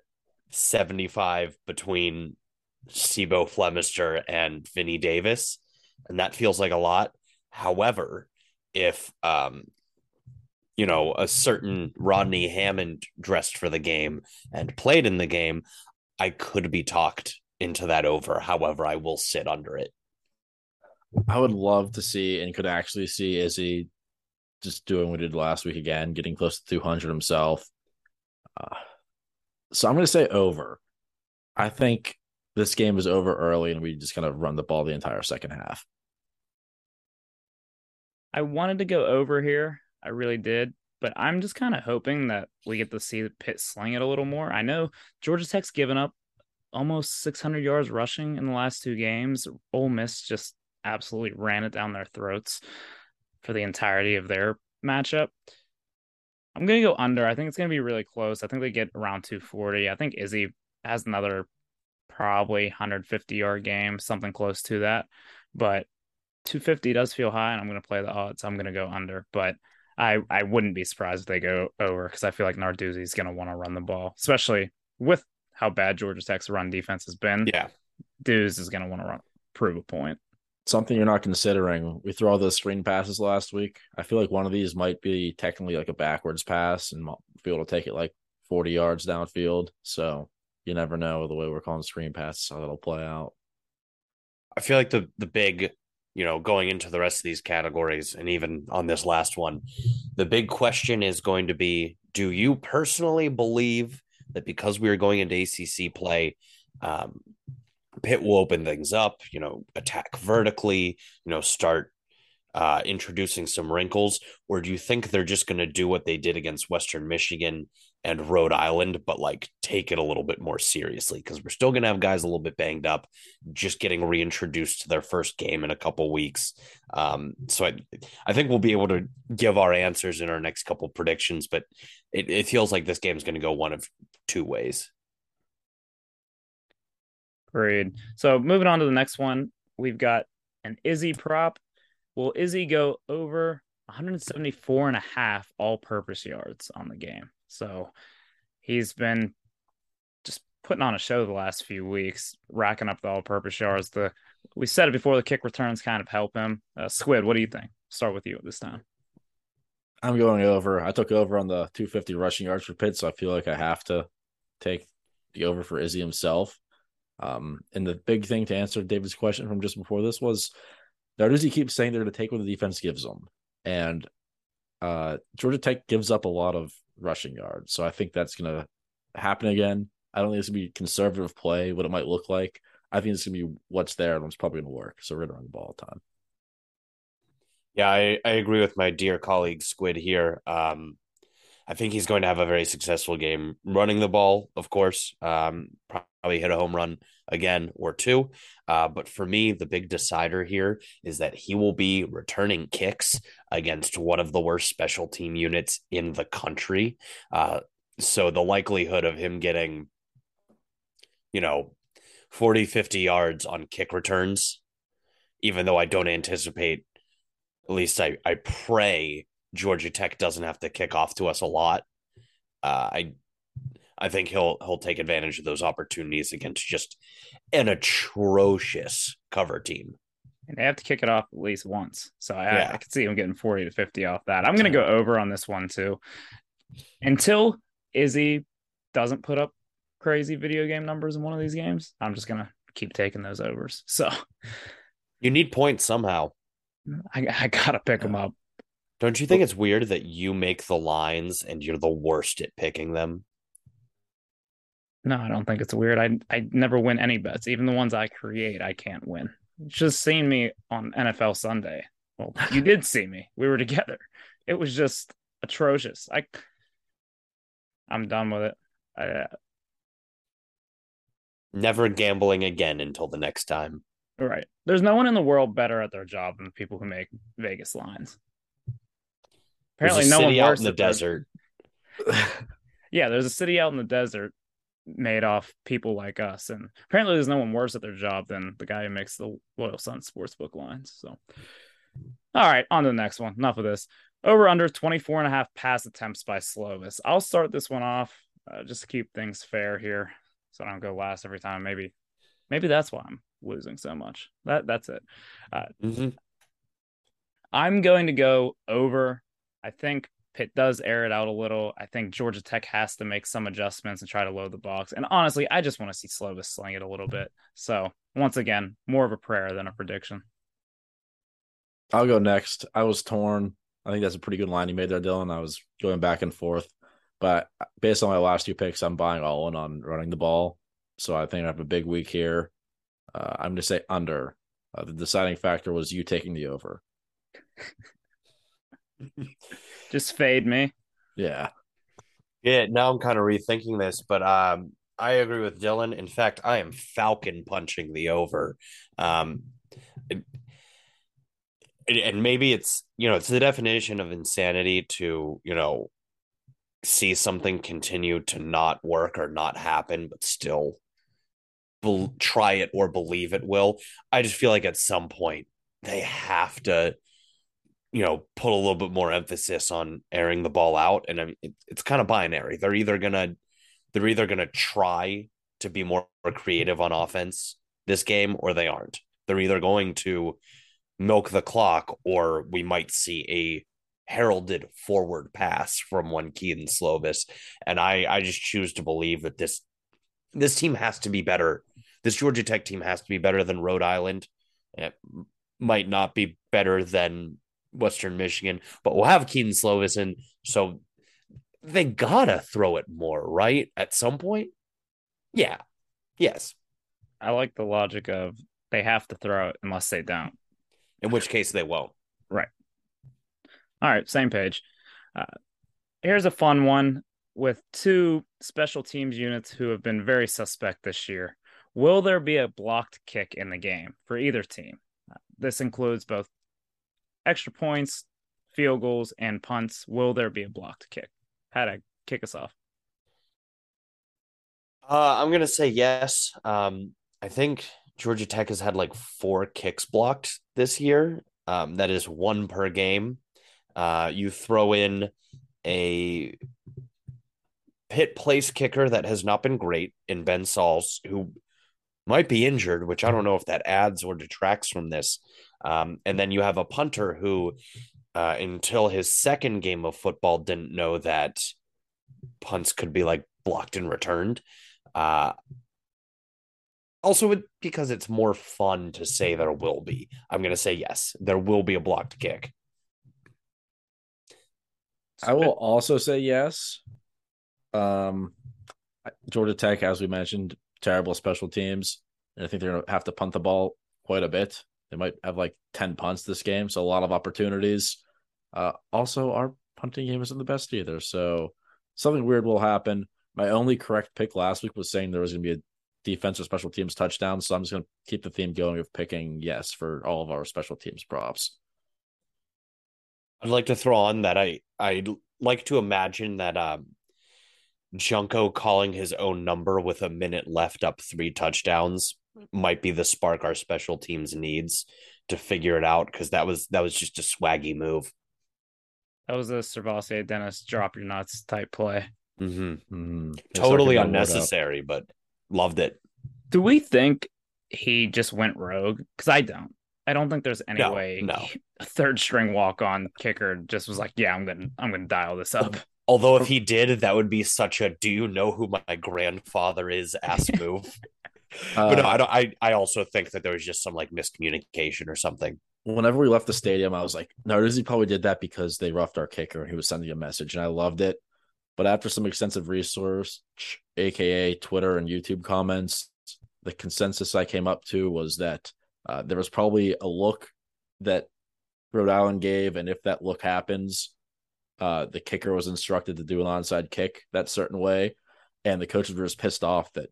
75 between C'Bo Flemister and Vinny Davis, and that feels like a lot. However, if um, you know, a certain Rodney Hammond dressed for the game and played in the game, I could be talked into that over. However, I will sit under it. I would love to see and could actually see Izzy just doing what he did last week again, getting close to 200 himself. Uh, so I'm going to say over. I think this game is over early and we just kind of run the ball the entire second half. I wanted to go over here. I really did. But I'm just kind of hoping that we get to see Pitt sling it a little more. I know Georgia Tech's given up almost 600 yards rushing in the last two games. Ole Miss just absolutely ran it down their throats for the entirety of their matchup. I'm going to go under. I think it's going to be really close. I think they get around 240. I think Izzy has another probably 150 yard game, something close to that. But 250 does feel high, and I'm going to play the odds. I'm going to go under. But I I wouldn't be surprised if they go over because I feel like Narduzzi is going to want to run the ball, especially with how bad Georgia Tech's run defense has been. Yeah, Deuce is going to want to run prove a point. Something you're not considering. We threw all those screen passes last week. I feel like one of these might be technically like a backwards pass and be able to take it like 40 yards downfield. So you never know the way we're calling screen passes how that'll play out. I feel like the the big you know, going into the rest of these categories and even on this last one, the big question is going to be do you personally believe that because we are going into ACC play, um, Pitt will open things up, you know, attack vertically, you know, start uh, introducing some wrinkles, or do you think they're just going to do what they did against Western Michigan and Rhode Island, but like take it a little bit more seriously because we're still going to have guys a little bit banged up, just getting reintroduced to their first game in a couple weeks. Um, so I, I think we'll be able to give our answers in our next couple predictions, but it, it feels like this game is going to go one of two ways. Agreed. So moving on to the next one, we've got an Izzy prop. Will Izzy go over 174 and a half all purpose yards on the game? So he's been just putting on a show the last few weeks, racking up the all-purpose yards. The we said it before the kick returns kind of help him. Uh, Squid, what do you think? Start with you this time. I'm going over. I took over on the 250 rushing yards for Pitt, so I feel like I have to take the over for Izzy himself. Um, and the big thing to answer David's question from just before this was, Narduzzi keeps saying they're going to take what the defense gives them, and uh, Georgia Tech gives up a lot of rushing yards. So I think that's going to happen again. I don't think it's going to be conservative play, what it might look like. I think it's going to be what's there and what's probably going to work. So we're going to run the ball all the time. Yeah, I, I agree with my dear colleague Squid here. Um, I think he's going to have a very successful game running the ball, of course. Um, hit a home run again or two. Uh, but for me, the big decider here is that he will be returning kicks against one of the worst special team units in the country. Uh, so the likelihood of him getting, you know, 40, 50 yards on kick returns, even though I don't anticipate, at least I, I pray Georgia Tech doesn't have to kick off to us a lot. Uh, I I think he'll he'll take advantage of those opportunities against just an atrocious cover team. And they have to kick it off at least once. So I, yeah. I, could see him getting 40 to 50 off that. I'm going to go over on this one too. Until Izzy doesn't put up crazy video game numbers in one of these games, I'm just going to keep taking those overs. So you need points somehow. I, I got to pick them up. Don't you think it's weird that you make the lines and you're the worst at picking them? No, I don't think it's weird. I I never win any bets, even the ones I create. I can't win. just seeing me on NFL Sunday. Well, you did see me. We were together. It was just atrocious. I I'm done with it. I, uh, Never gambling again until the next time. Right. There's no one in the world better at their job than the people who make Vegas lines. Apparently, no one out in the desert. yeah, there's a city out in the desert made off people like us. And apparently, there's no one worse at their job than the guy who makes the Loyal Sons Sportsbook lines. So, all right, on to the next one. Enough of this. Over under 24 and a half pass attempts by Slovis. I'll start this one off uh, just to keep things fair here so I don't go last every time. Maybe, maybe that's why I'm losing so much. That That's it. Uh, mm-hmm. I'm going to go over. I think Pitt does air it out a little. I think Georgia Tech has to make some adjustments and try to load the box. And honestly, I just want to see Slovis sling it a little bit. So once again, more of a prayer than a prediction. I'll go next. I was torn. I think that's a pretty good line you made there, Dylan. I was going back and forth, but based on my last two picks, I'm buying all in on running the ball. So I think I have a big week here. Uh, I'm going to say under. Uh, the deciding factor was you taking the over. Just fade me. Yeah. Yeah, now I'm kind of rethinking this, but um I agree with Dylan. In fact, I am Falcon punching the over. Um and maybe it's you know it's the definition of insanity to you know see something continue to not work or not happen but still be- try it or believe it will i just feel like at some point they have to you know, put a little bit more emphasis on airing the ball out. And I mean, it, it's kind of binary. They're either gonna they're either gonna try to be more creative on offense this game, or they aren't. They're either going to milk the clock, or we might see a heralded forward pass from one Kedon Slovis. And I I just choose to believe that this this team has to be better. This Georgia Tech team has to be better than Rhode Island. It might not be better than Western Michigan, but we'll have Kedon Slovis in. So they gotta throw it more, right? At some point. Yeah. Yes. I like the logic of they have to throw it unless they don't. In which case they won't. Right. All right, same page. Uh, here's a fun one with two special teams units who have been very suspect this year. Will there be a blocked kick in the game for either team? Uh, this includes both extra points, field goals, and punts, will there be a blocked kick? How to kick us off? Uh, I'm gonna say yes. Um, I think Georgia Tech has had like four kicks blocked this year. Um, that is one per game. Uh, you throw in a Pitt place kicker that has not been great in Ben Sauls, who might be injured, which I don't know if that adds or detracts from this. Um, and then you have a punter who, uh, until his second game of football, didn't know that punts could be like blocked and returned. Uh, also, because it's more fun to say there will be, I'm going to say yes, there will be a blocked kick. I will also say yes. Um, Georgia Tech, as we mentioned, terrible special teams. And I think they're going to have to punt the ball quite a bit. They might have like 10 punts this game, so a lot of opportunities. Uh, also, our punting game isn't the best either, so something weird will happen. My only correct pick last week was saying there was going to be a defensive special teams touchdown, so I'm just going to keep the theme going of picking yes for all of our special teams props. I'd like to throw on that I I'd like to imagine that um, Junko calling his own number with a minute left up three touchdowns might be the spark our special teams needs to figure it out because that was that was just a swaggy move. That was a SirVocea Dennis drop your nuts type play. Mm-hmm. Mm-hmm. Totally unnecessary, but loved it. Do we think he just went rogue? Because I don't. I don't think there's any no, way no. a third string walk on kicker just was like, yeah, I'm gonna I'm gonna dial this up. Although if he did, that would be such a "Do you know who my grandfather is?" ass move. Uh, but no, I don't. I I also think that there was just some like miscommunication or something. Whenever we left the stadium, I was like, Narduzzi probably did that because they roughed our kicker and he was sending a message, and I loved it. But after some extensive resource, aka Twitter and YouTube comments, the consensus I came up to was that uh, there was probably a look that Rhode Island gave, and if that look happens, uh, the kicker was instructed to do an onside kick that certain way, and the coaches were just pissed off that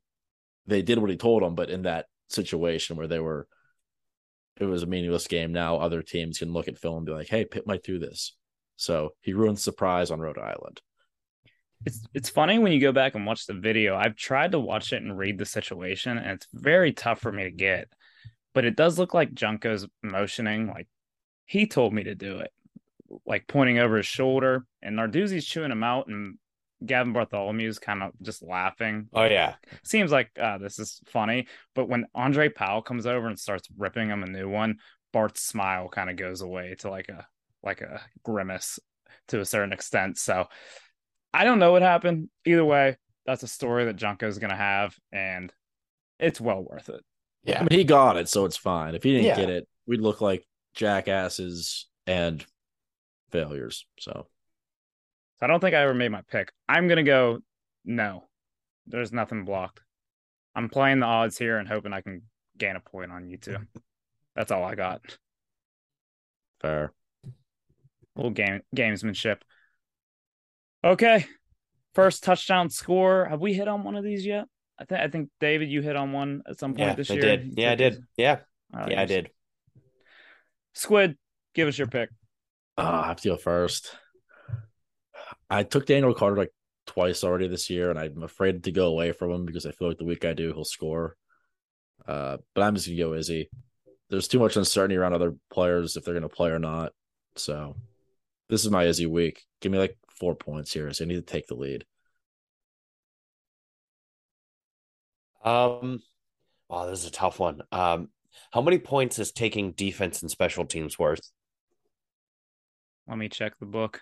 they did what he told them, but in that situation where they were, it was a meaningless game. Now other teams can look at film and be like, "Hey, Pitt might do this." So he ruined surprise on Rhode Island. it's it's funny when you go back and watch the video. I've tried to watch it and read the situation, and it's very tough for me to get. But it does look like Junko's motioning, like he told me to do it, like pointing over his shoulder, and Narduzzi's chewing him out, and Gavin Bartholomew's kind of just laughing. Oh yeah, seems like uh, this is funny. But when Andre Powell comes over and starts ripping him a new one, Bart's smile kind of goes away to like a like a grimace to a certain extent. So I don't know what happened. Either way, that's a story that Junko is going to have, and it's well worth it. Yeah, I mean, he got it, so it's fine. If he didn't yeah. get it, we'd look like jackasses and failures. So. I don't think I ever made my pick. I'm going to go no. There's nothing blocked. I'm playing the odds here and hoping I can gain a point on you two. That's all I got. Fair. A little game gamesmanship. Okay. First touchdown score. Have we hit on one of these yet? I think I think David, you hit on one at some point yeah, this I year. Did. Yeah, I did. Yeah. Right, yeah, I did. Squid, give us your pick. Uh, I have to go first. I took Daniel Carter like twice already this year, and I'm afraid to go away from him because I feel like the week I do, he'll score. Uh, but I'm just gonna go Izzy. There's too much uncertainty around other players if they're gonna play or not. So this is my Izzy week. Give me like four points here, so I need to take the lead. Um, oh, this is a tough one. Um, how many points is taking defense and special teams worth? Let me check the book.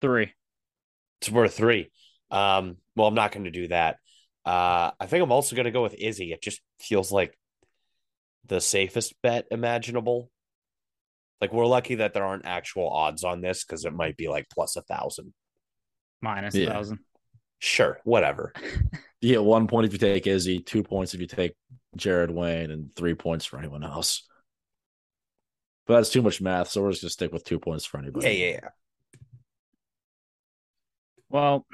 Three. It's worth three. Um, well, I'm not going to do that. Uh, I think I'm also going to go with Izzy. It just feels like the safest bet imaginable. Like we're lucky that there aren't actual odds on this because it might be like plus a thousand, minus a thousand. Sure, whatever. yeah, one point if you take Izzy, two points if you take Jared Wayne, and three points for anyone else. But that's too much math, so we're just gonna stick with two points for anybody. Yeah, yeah, yeah. Well,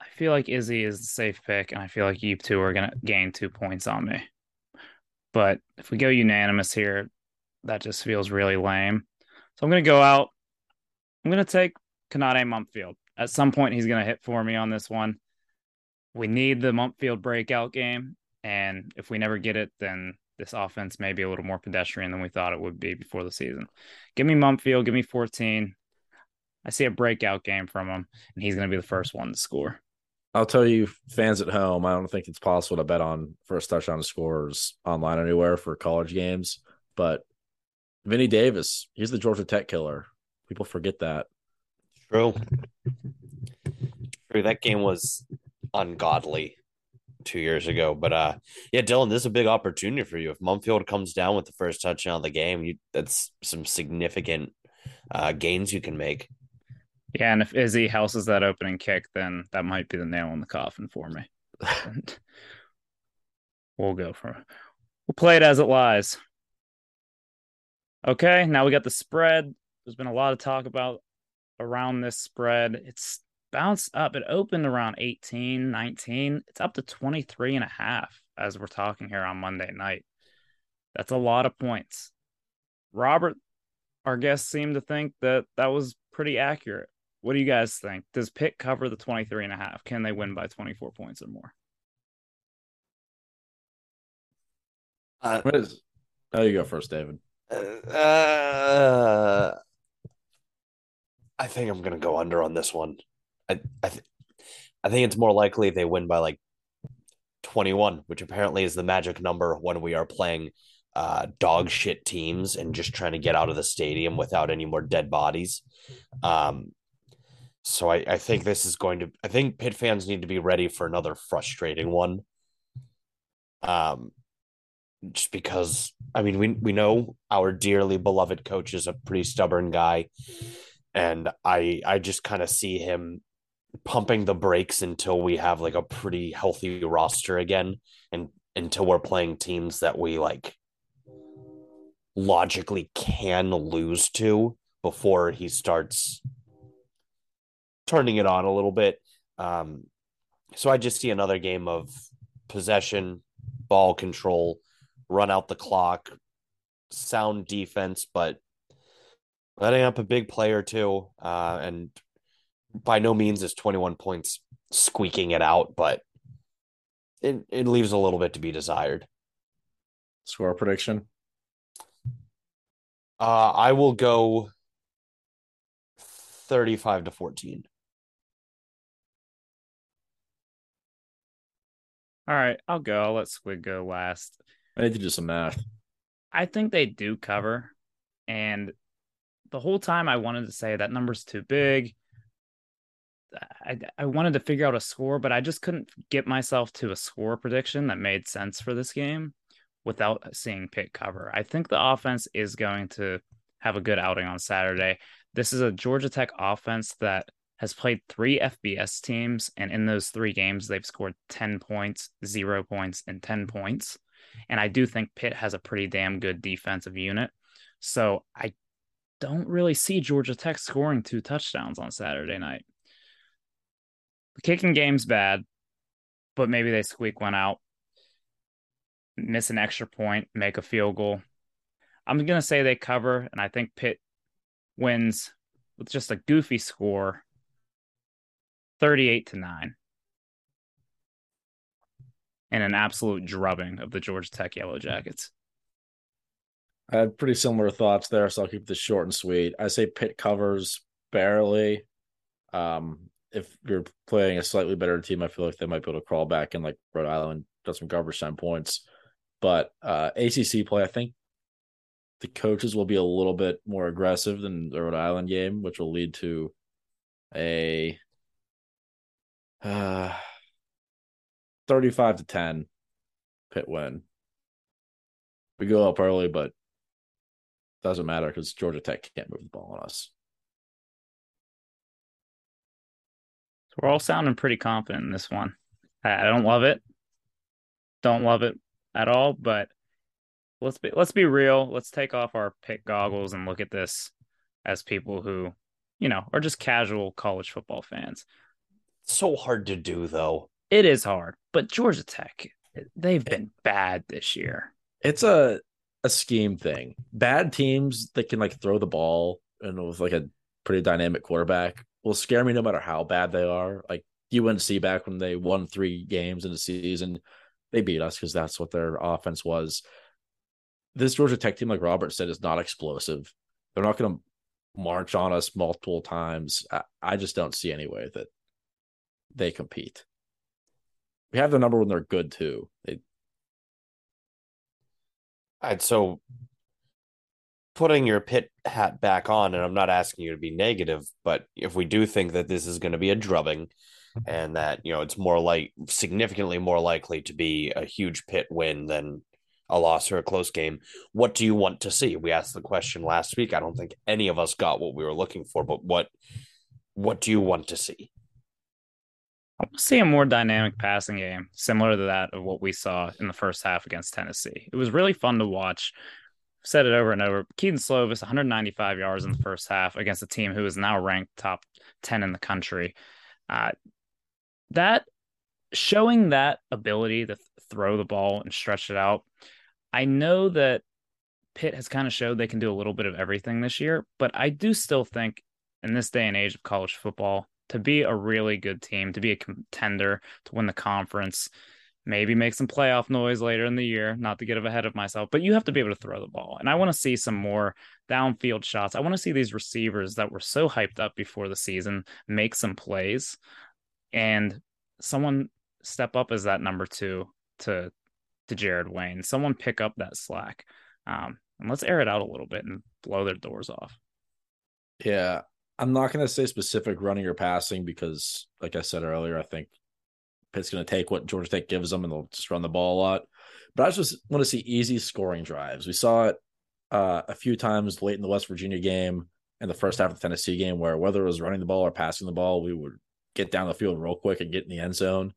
I feel like Izzy is the safe pick, and I feel like you two are gonna gain two points on me. But if we go unanimous here, that just feels really lame. So I'm going to go out. I'm going to take Konata Mumpfield. At some point, he's going to hit for me on this one. We need the Mumpfield breakout game. And if we never get it, then this offense may be a little more pedestrian than we thought it would be before the season. Give me Mumpfield. Give me 14. I see a breakout game from him, and he's going to be the first one to score. I'll tell you, fans at home, I don't think it's possible to bet on first touchdown scores online anywhere for college games. But Vinny Davis, he's the Georgia Tech killer. People forget that. True. True. That game was ungodly two years ago. But uh yeah, Dylan, this is a big opportunity for you. If Mumpfield comes down with the first touchdown of the game, you that's some significant uh gains you can make. Yeah, and if Izzy houses that opening kick, then that might be the nail in the coffin for me. we'll go for it. we'll play it as it lies. Okay, now we got the spread. There's been a lot of talk about around this spread. It's bounced up. It opened around 18, 19. It's up to 23 and a half as we're talking here on Monday night. That's a lot of points. Robert, our guest seemed to think that that was pretty accurate. What do you guys think? Does Pitt cover the 23 and a half? Can they win by 24 points or more? Uh, oh, you go first, David. Uh, I think I'm gonna go under on this one. I I, th- I think it's more likely they win by like 21, which apparently is the magic number when we are playing uh, dog shit teams and just trying to get out of the stadium without any more dead bodies. Um, so I, I think this is going to. I think Pitt fans need to be ready for another frustrating one. Um, just because I mean we we know our dearly beloved coach is a pretty stubborn guy, and I I just kind of see him pumping the brakes until we have like a pretty healthy roster again, and until we're playing teams that we like logically can lose to before he starts turning it on a little bit. Um, so I just see another game of possession, ball control, run out the clock, sound defense, but letting up a big player too. Uh, and by no means is 21 points squeaking it out, but it, it leaves a little bit to be desired. Score prediction. Uh, I will go 35 to 14. All right, I'll go. I'll let Squid go last. I need to do some math. I think they do cover. And the whole time I wanted to say that number's too big. I, I wanted to figure out a score, but I just couldn't get myself to a score prediction that made sense for this game without seeing Pitt cover. I think the offense is going to have a good outing on Saturday. This is a Georgia Tech offense that has played three FBS teams, and in those three games, they've scored 10 points, zero points, and 10 points. And I do think Pitt has a pretty damn good defensive unit. So I don't really see Georgia Tech scoring two touchdowns on Saturday night. The kicking game's bad, but maybe they squeak one out, miss an extra point, make a field goal. I'm going to say they cover, and I think Pitt wins with just a goofy score 38 to 9 and an absolute drubbing of the Georgia Tech Yellow Jackets. I had pretty similar thoughts there, so I'll keep this short and sweet. I say Pitt covers barely. Um, if you're playing a slightly better team, I feel like they might be able to crawl back in like Rhode Island, does some garbage time points. But uh, ACC play, I think the coaches will be a little bit more aggressive than the Rhode Island game, which will lead to a uh, 35 to 10 Pitt win. We go up early, but doesn't matter because Georgia Tech can't move the ball on us. So we're all sounding pretty confident in this one. I don't love it. Don't love it at all, but let's be let's be real. Let's take off our Pitt goggles and look at this as people who, you know, are just casual college football fans. So hard to do though. It is hard, but Georgia Tech, they've been bad this year. It's a a scheme thing. Bad teams that can like throw the ball and with like a pretty dynamic quarterback will scare me no matter how bad they are. Like UNC back when they won three games in the season, they beat us because that's what their offense was. This Georgia Tech team, like Robert said, is not explosive. They're not going to march on us multiple times. I, I just don't see any way that they compete. We have the number when they're good too. They I'd so putting your Pitt hat back on, and I'm not asking you to be negative, but if we do think that this is going to be a drubbing mm-hmm. and that, you know, it's more like significantly more likely to be a huge Pitt win than a loss or a close game, what do you want to see? We asked the question last week. I don't think any of us got what we were looking for, but what what do you want to see? I want to see a more dynamic passing game, similar to that of what we saw in the first half against Tennessee. It was really fun to watch. Said it over and over. Kedon Slovis, 195 yards in the first half against a team who is now ranked top 10 in the country. Uh, that showing that ability to th- throw the ball and stretch it out. I know that Pitt has kind of showed they can do a little bit of everything this year, but I do still think in this day and age of college football, to be a really good team, to be a contender, to win the conference, maybe make some playoff noise later in the year, not to get ahead of myself, but you have to be able to throw the ball. And I want to see some more downfield shots. I want to see these receivers that were so hyped up before the season make some plays and someone step up as that number two to to Jared Wayne. Someone pick up that slack. Um, and let's air it out a little bit and blow their doors off. Yeah, I'm not going to say specific running or passing because, like I said earlier, I think Pitt's going to take what Georgia Tech gives them and they'll just run the ball a lot. But I just want to see easy scoring drives. We saw it uh, a few times late in the West Virginia game and the first half of the Tennessee game, where whether it was running the ball or passing the ball, we would get down the field real quick and get in the end zone.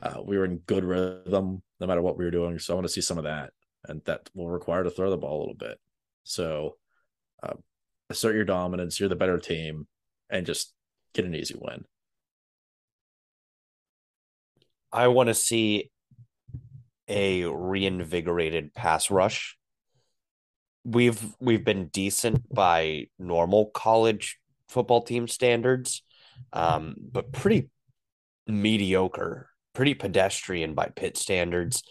Uh, we were in good rhythm no matter what we were doing. So I want to see some of that, and that will require to throw the ball a little bit. So uh, assert your dominance. You're the better team, and just get an easy win. I want to see a reinvigorated pass rush. We've we've been decent by normal college football team standards, um, but pretty mediocre, pretty pedestrian by Pitt standards.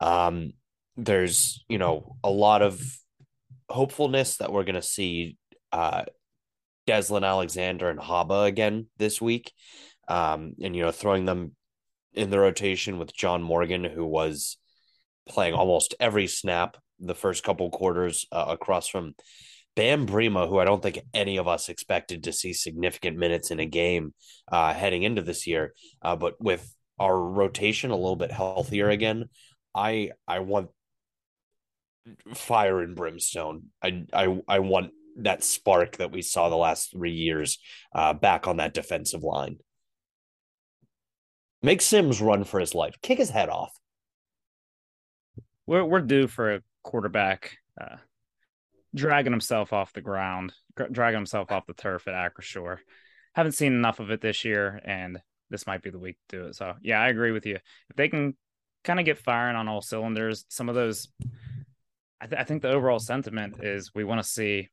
Um, there's you know a lot of hopefulness that we're going to see uh, Deslin Alexandre and Haba again this week, um, and you know throwing them in the rotation with John Morgan, who was playing almost every snap the first couple quarters uh, across from Bam Brima, who I don't think any of us expected to see significant minutes in a game uh, heading into this year. Uh, but with our rotation a little bit healthier again, I I want fire and brimstone. I I I want that spark that we saw the last three years uh, back on that defensive line. Make Sims run for his life. Kick his head off. We're we're due for a quarterback uh, dragging himself off the ground, dragging himself off the turf at Acrisure. Haven't seen enough of it this year, and this might be the week to do it. So yeah, I agree with you. If they can kind of get firing on all cylinders, some of those, I, th- I think the overall sentiment is we want to see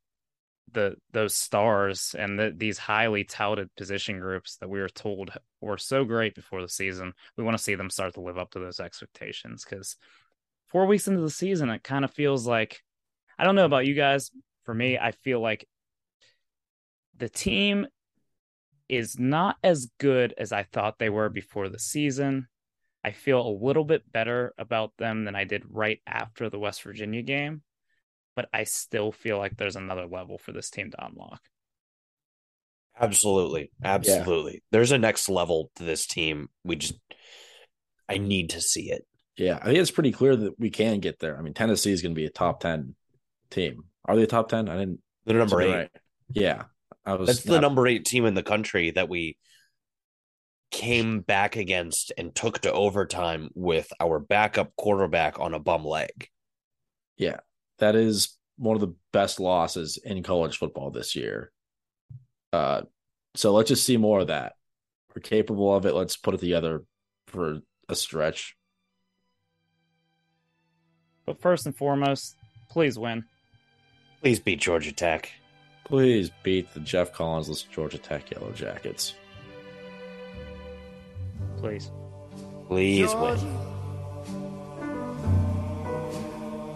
the those stars and the, these highly touted position groups that we were told were so great before the season. We want to see them start to live up to those expectations because four weeks into the season, it kind of feels like I don't know about you guys. For me, I feel like the team is not as good as I thought they were before the season. I feel a little bit better about them than I did right after the West Virginia game but I still feel like there's another level for this team to unlock. Absolutely. Absolutely. Yeah. There's a next level to this team. We just I need to see it. Yeah, I think it's pretty clear that we can get there. I mean, Tennessee is going to be a top 10 team. Are they a top 10? I didn't They're number 8. Right. Yeah. I was That's not... the number 8 team in the country that we came back against and took to overtime with our backup quarterback on a bum leg. Yeah that is one of the best losses in college football this year. Uh, so let's just see more of that. We're capable of it. Let's put it together for a stretch. But first and foremost, please win. Please beat Georgia Tech. Please beat the Geoff Collins Georgia Tech Yellow Jackets. Please. Please Georgia. win.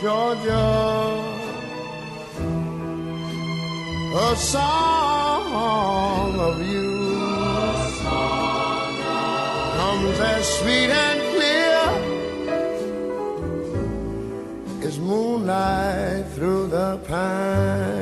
Georgia, a song of you comes as sweet and clear as moonlight through the pines.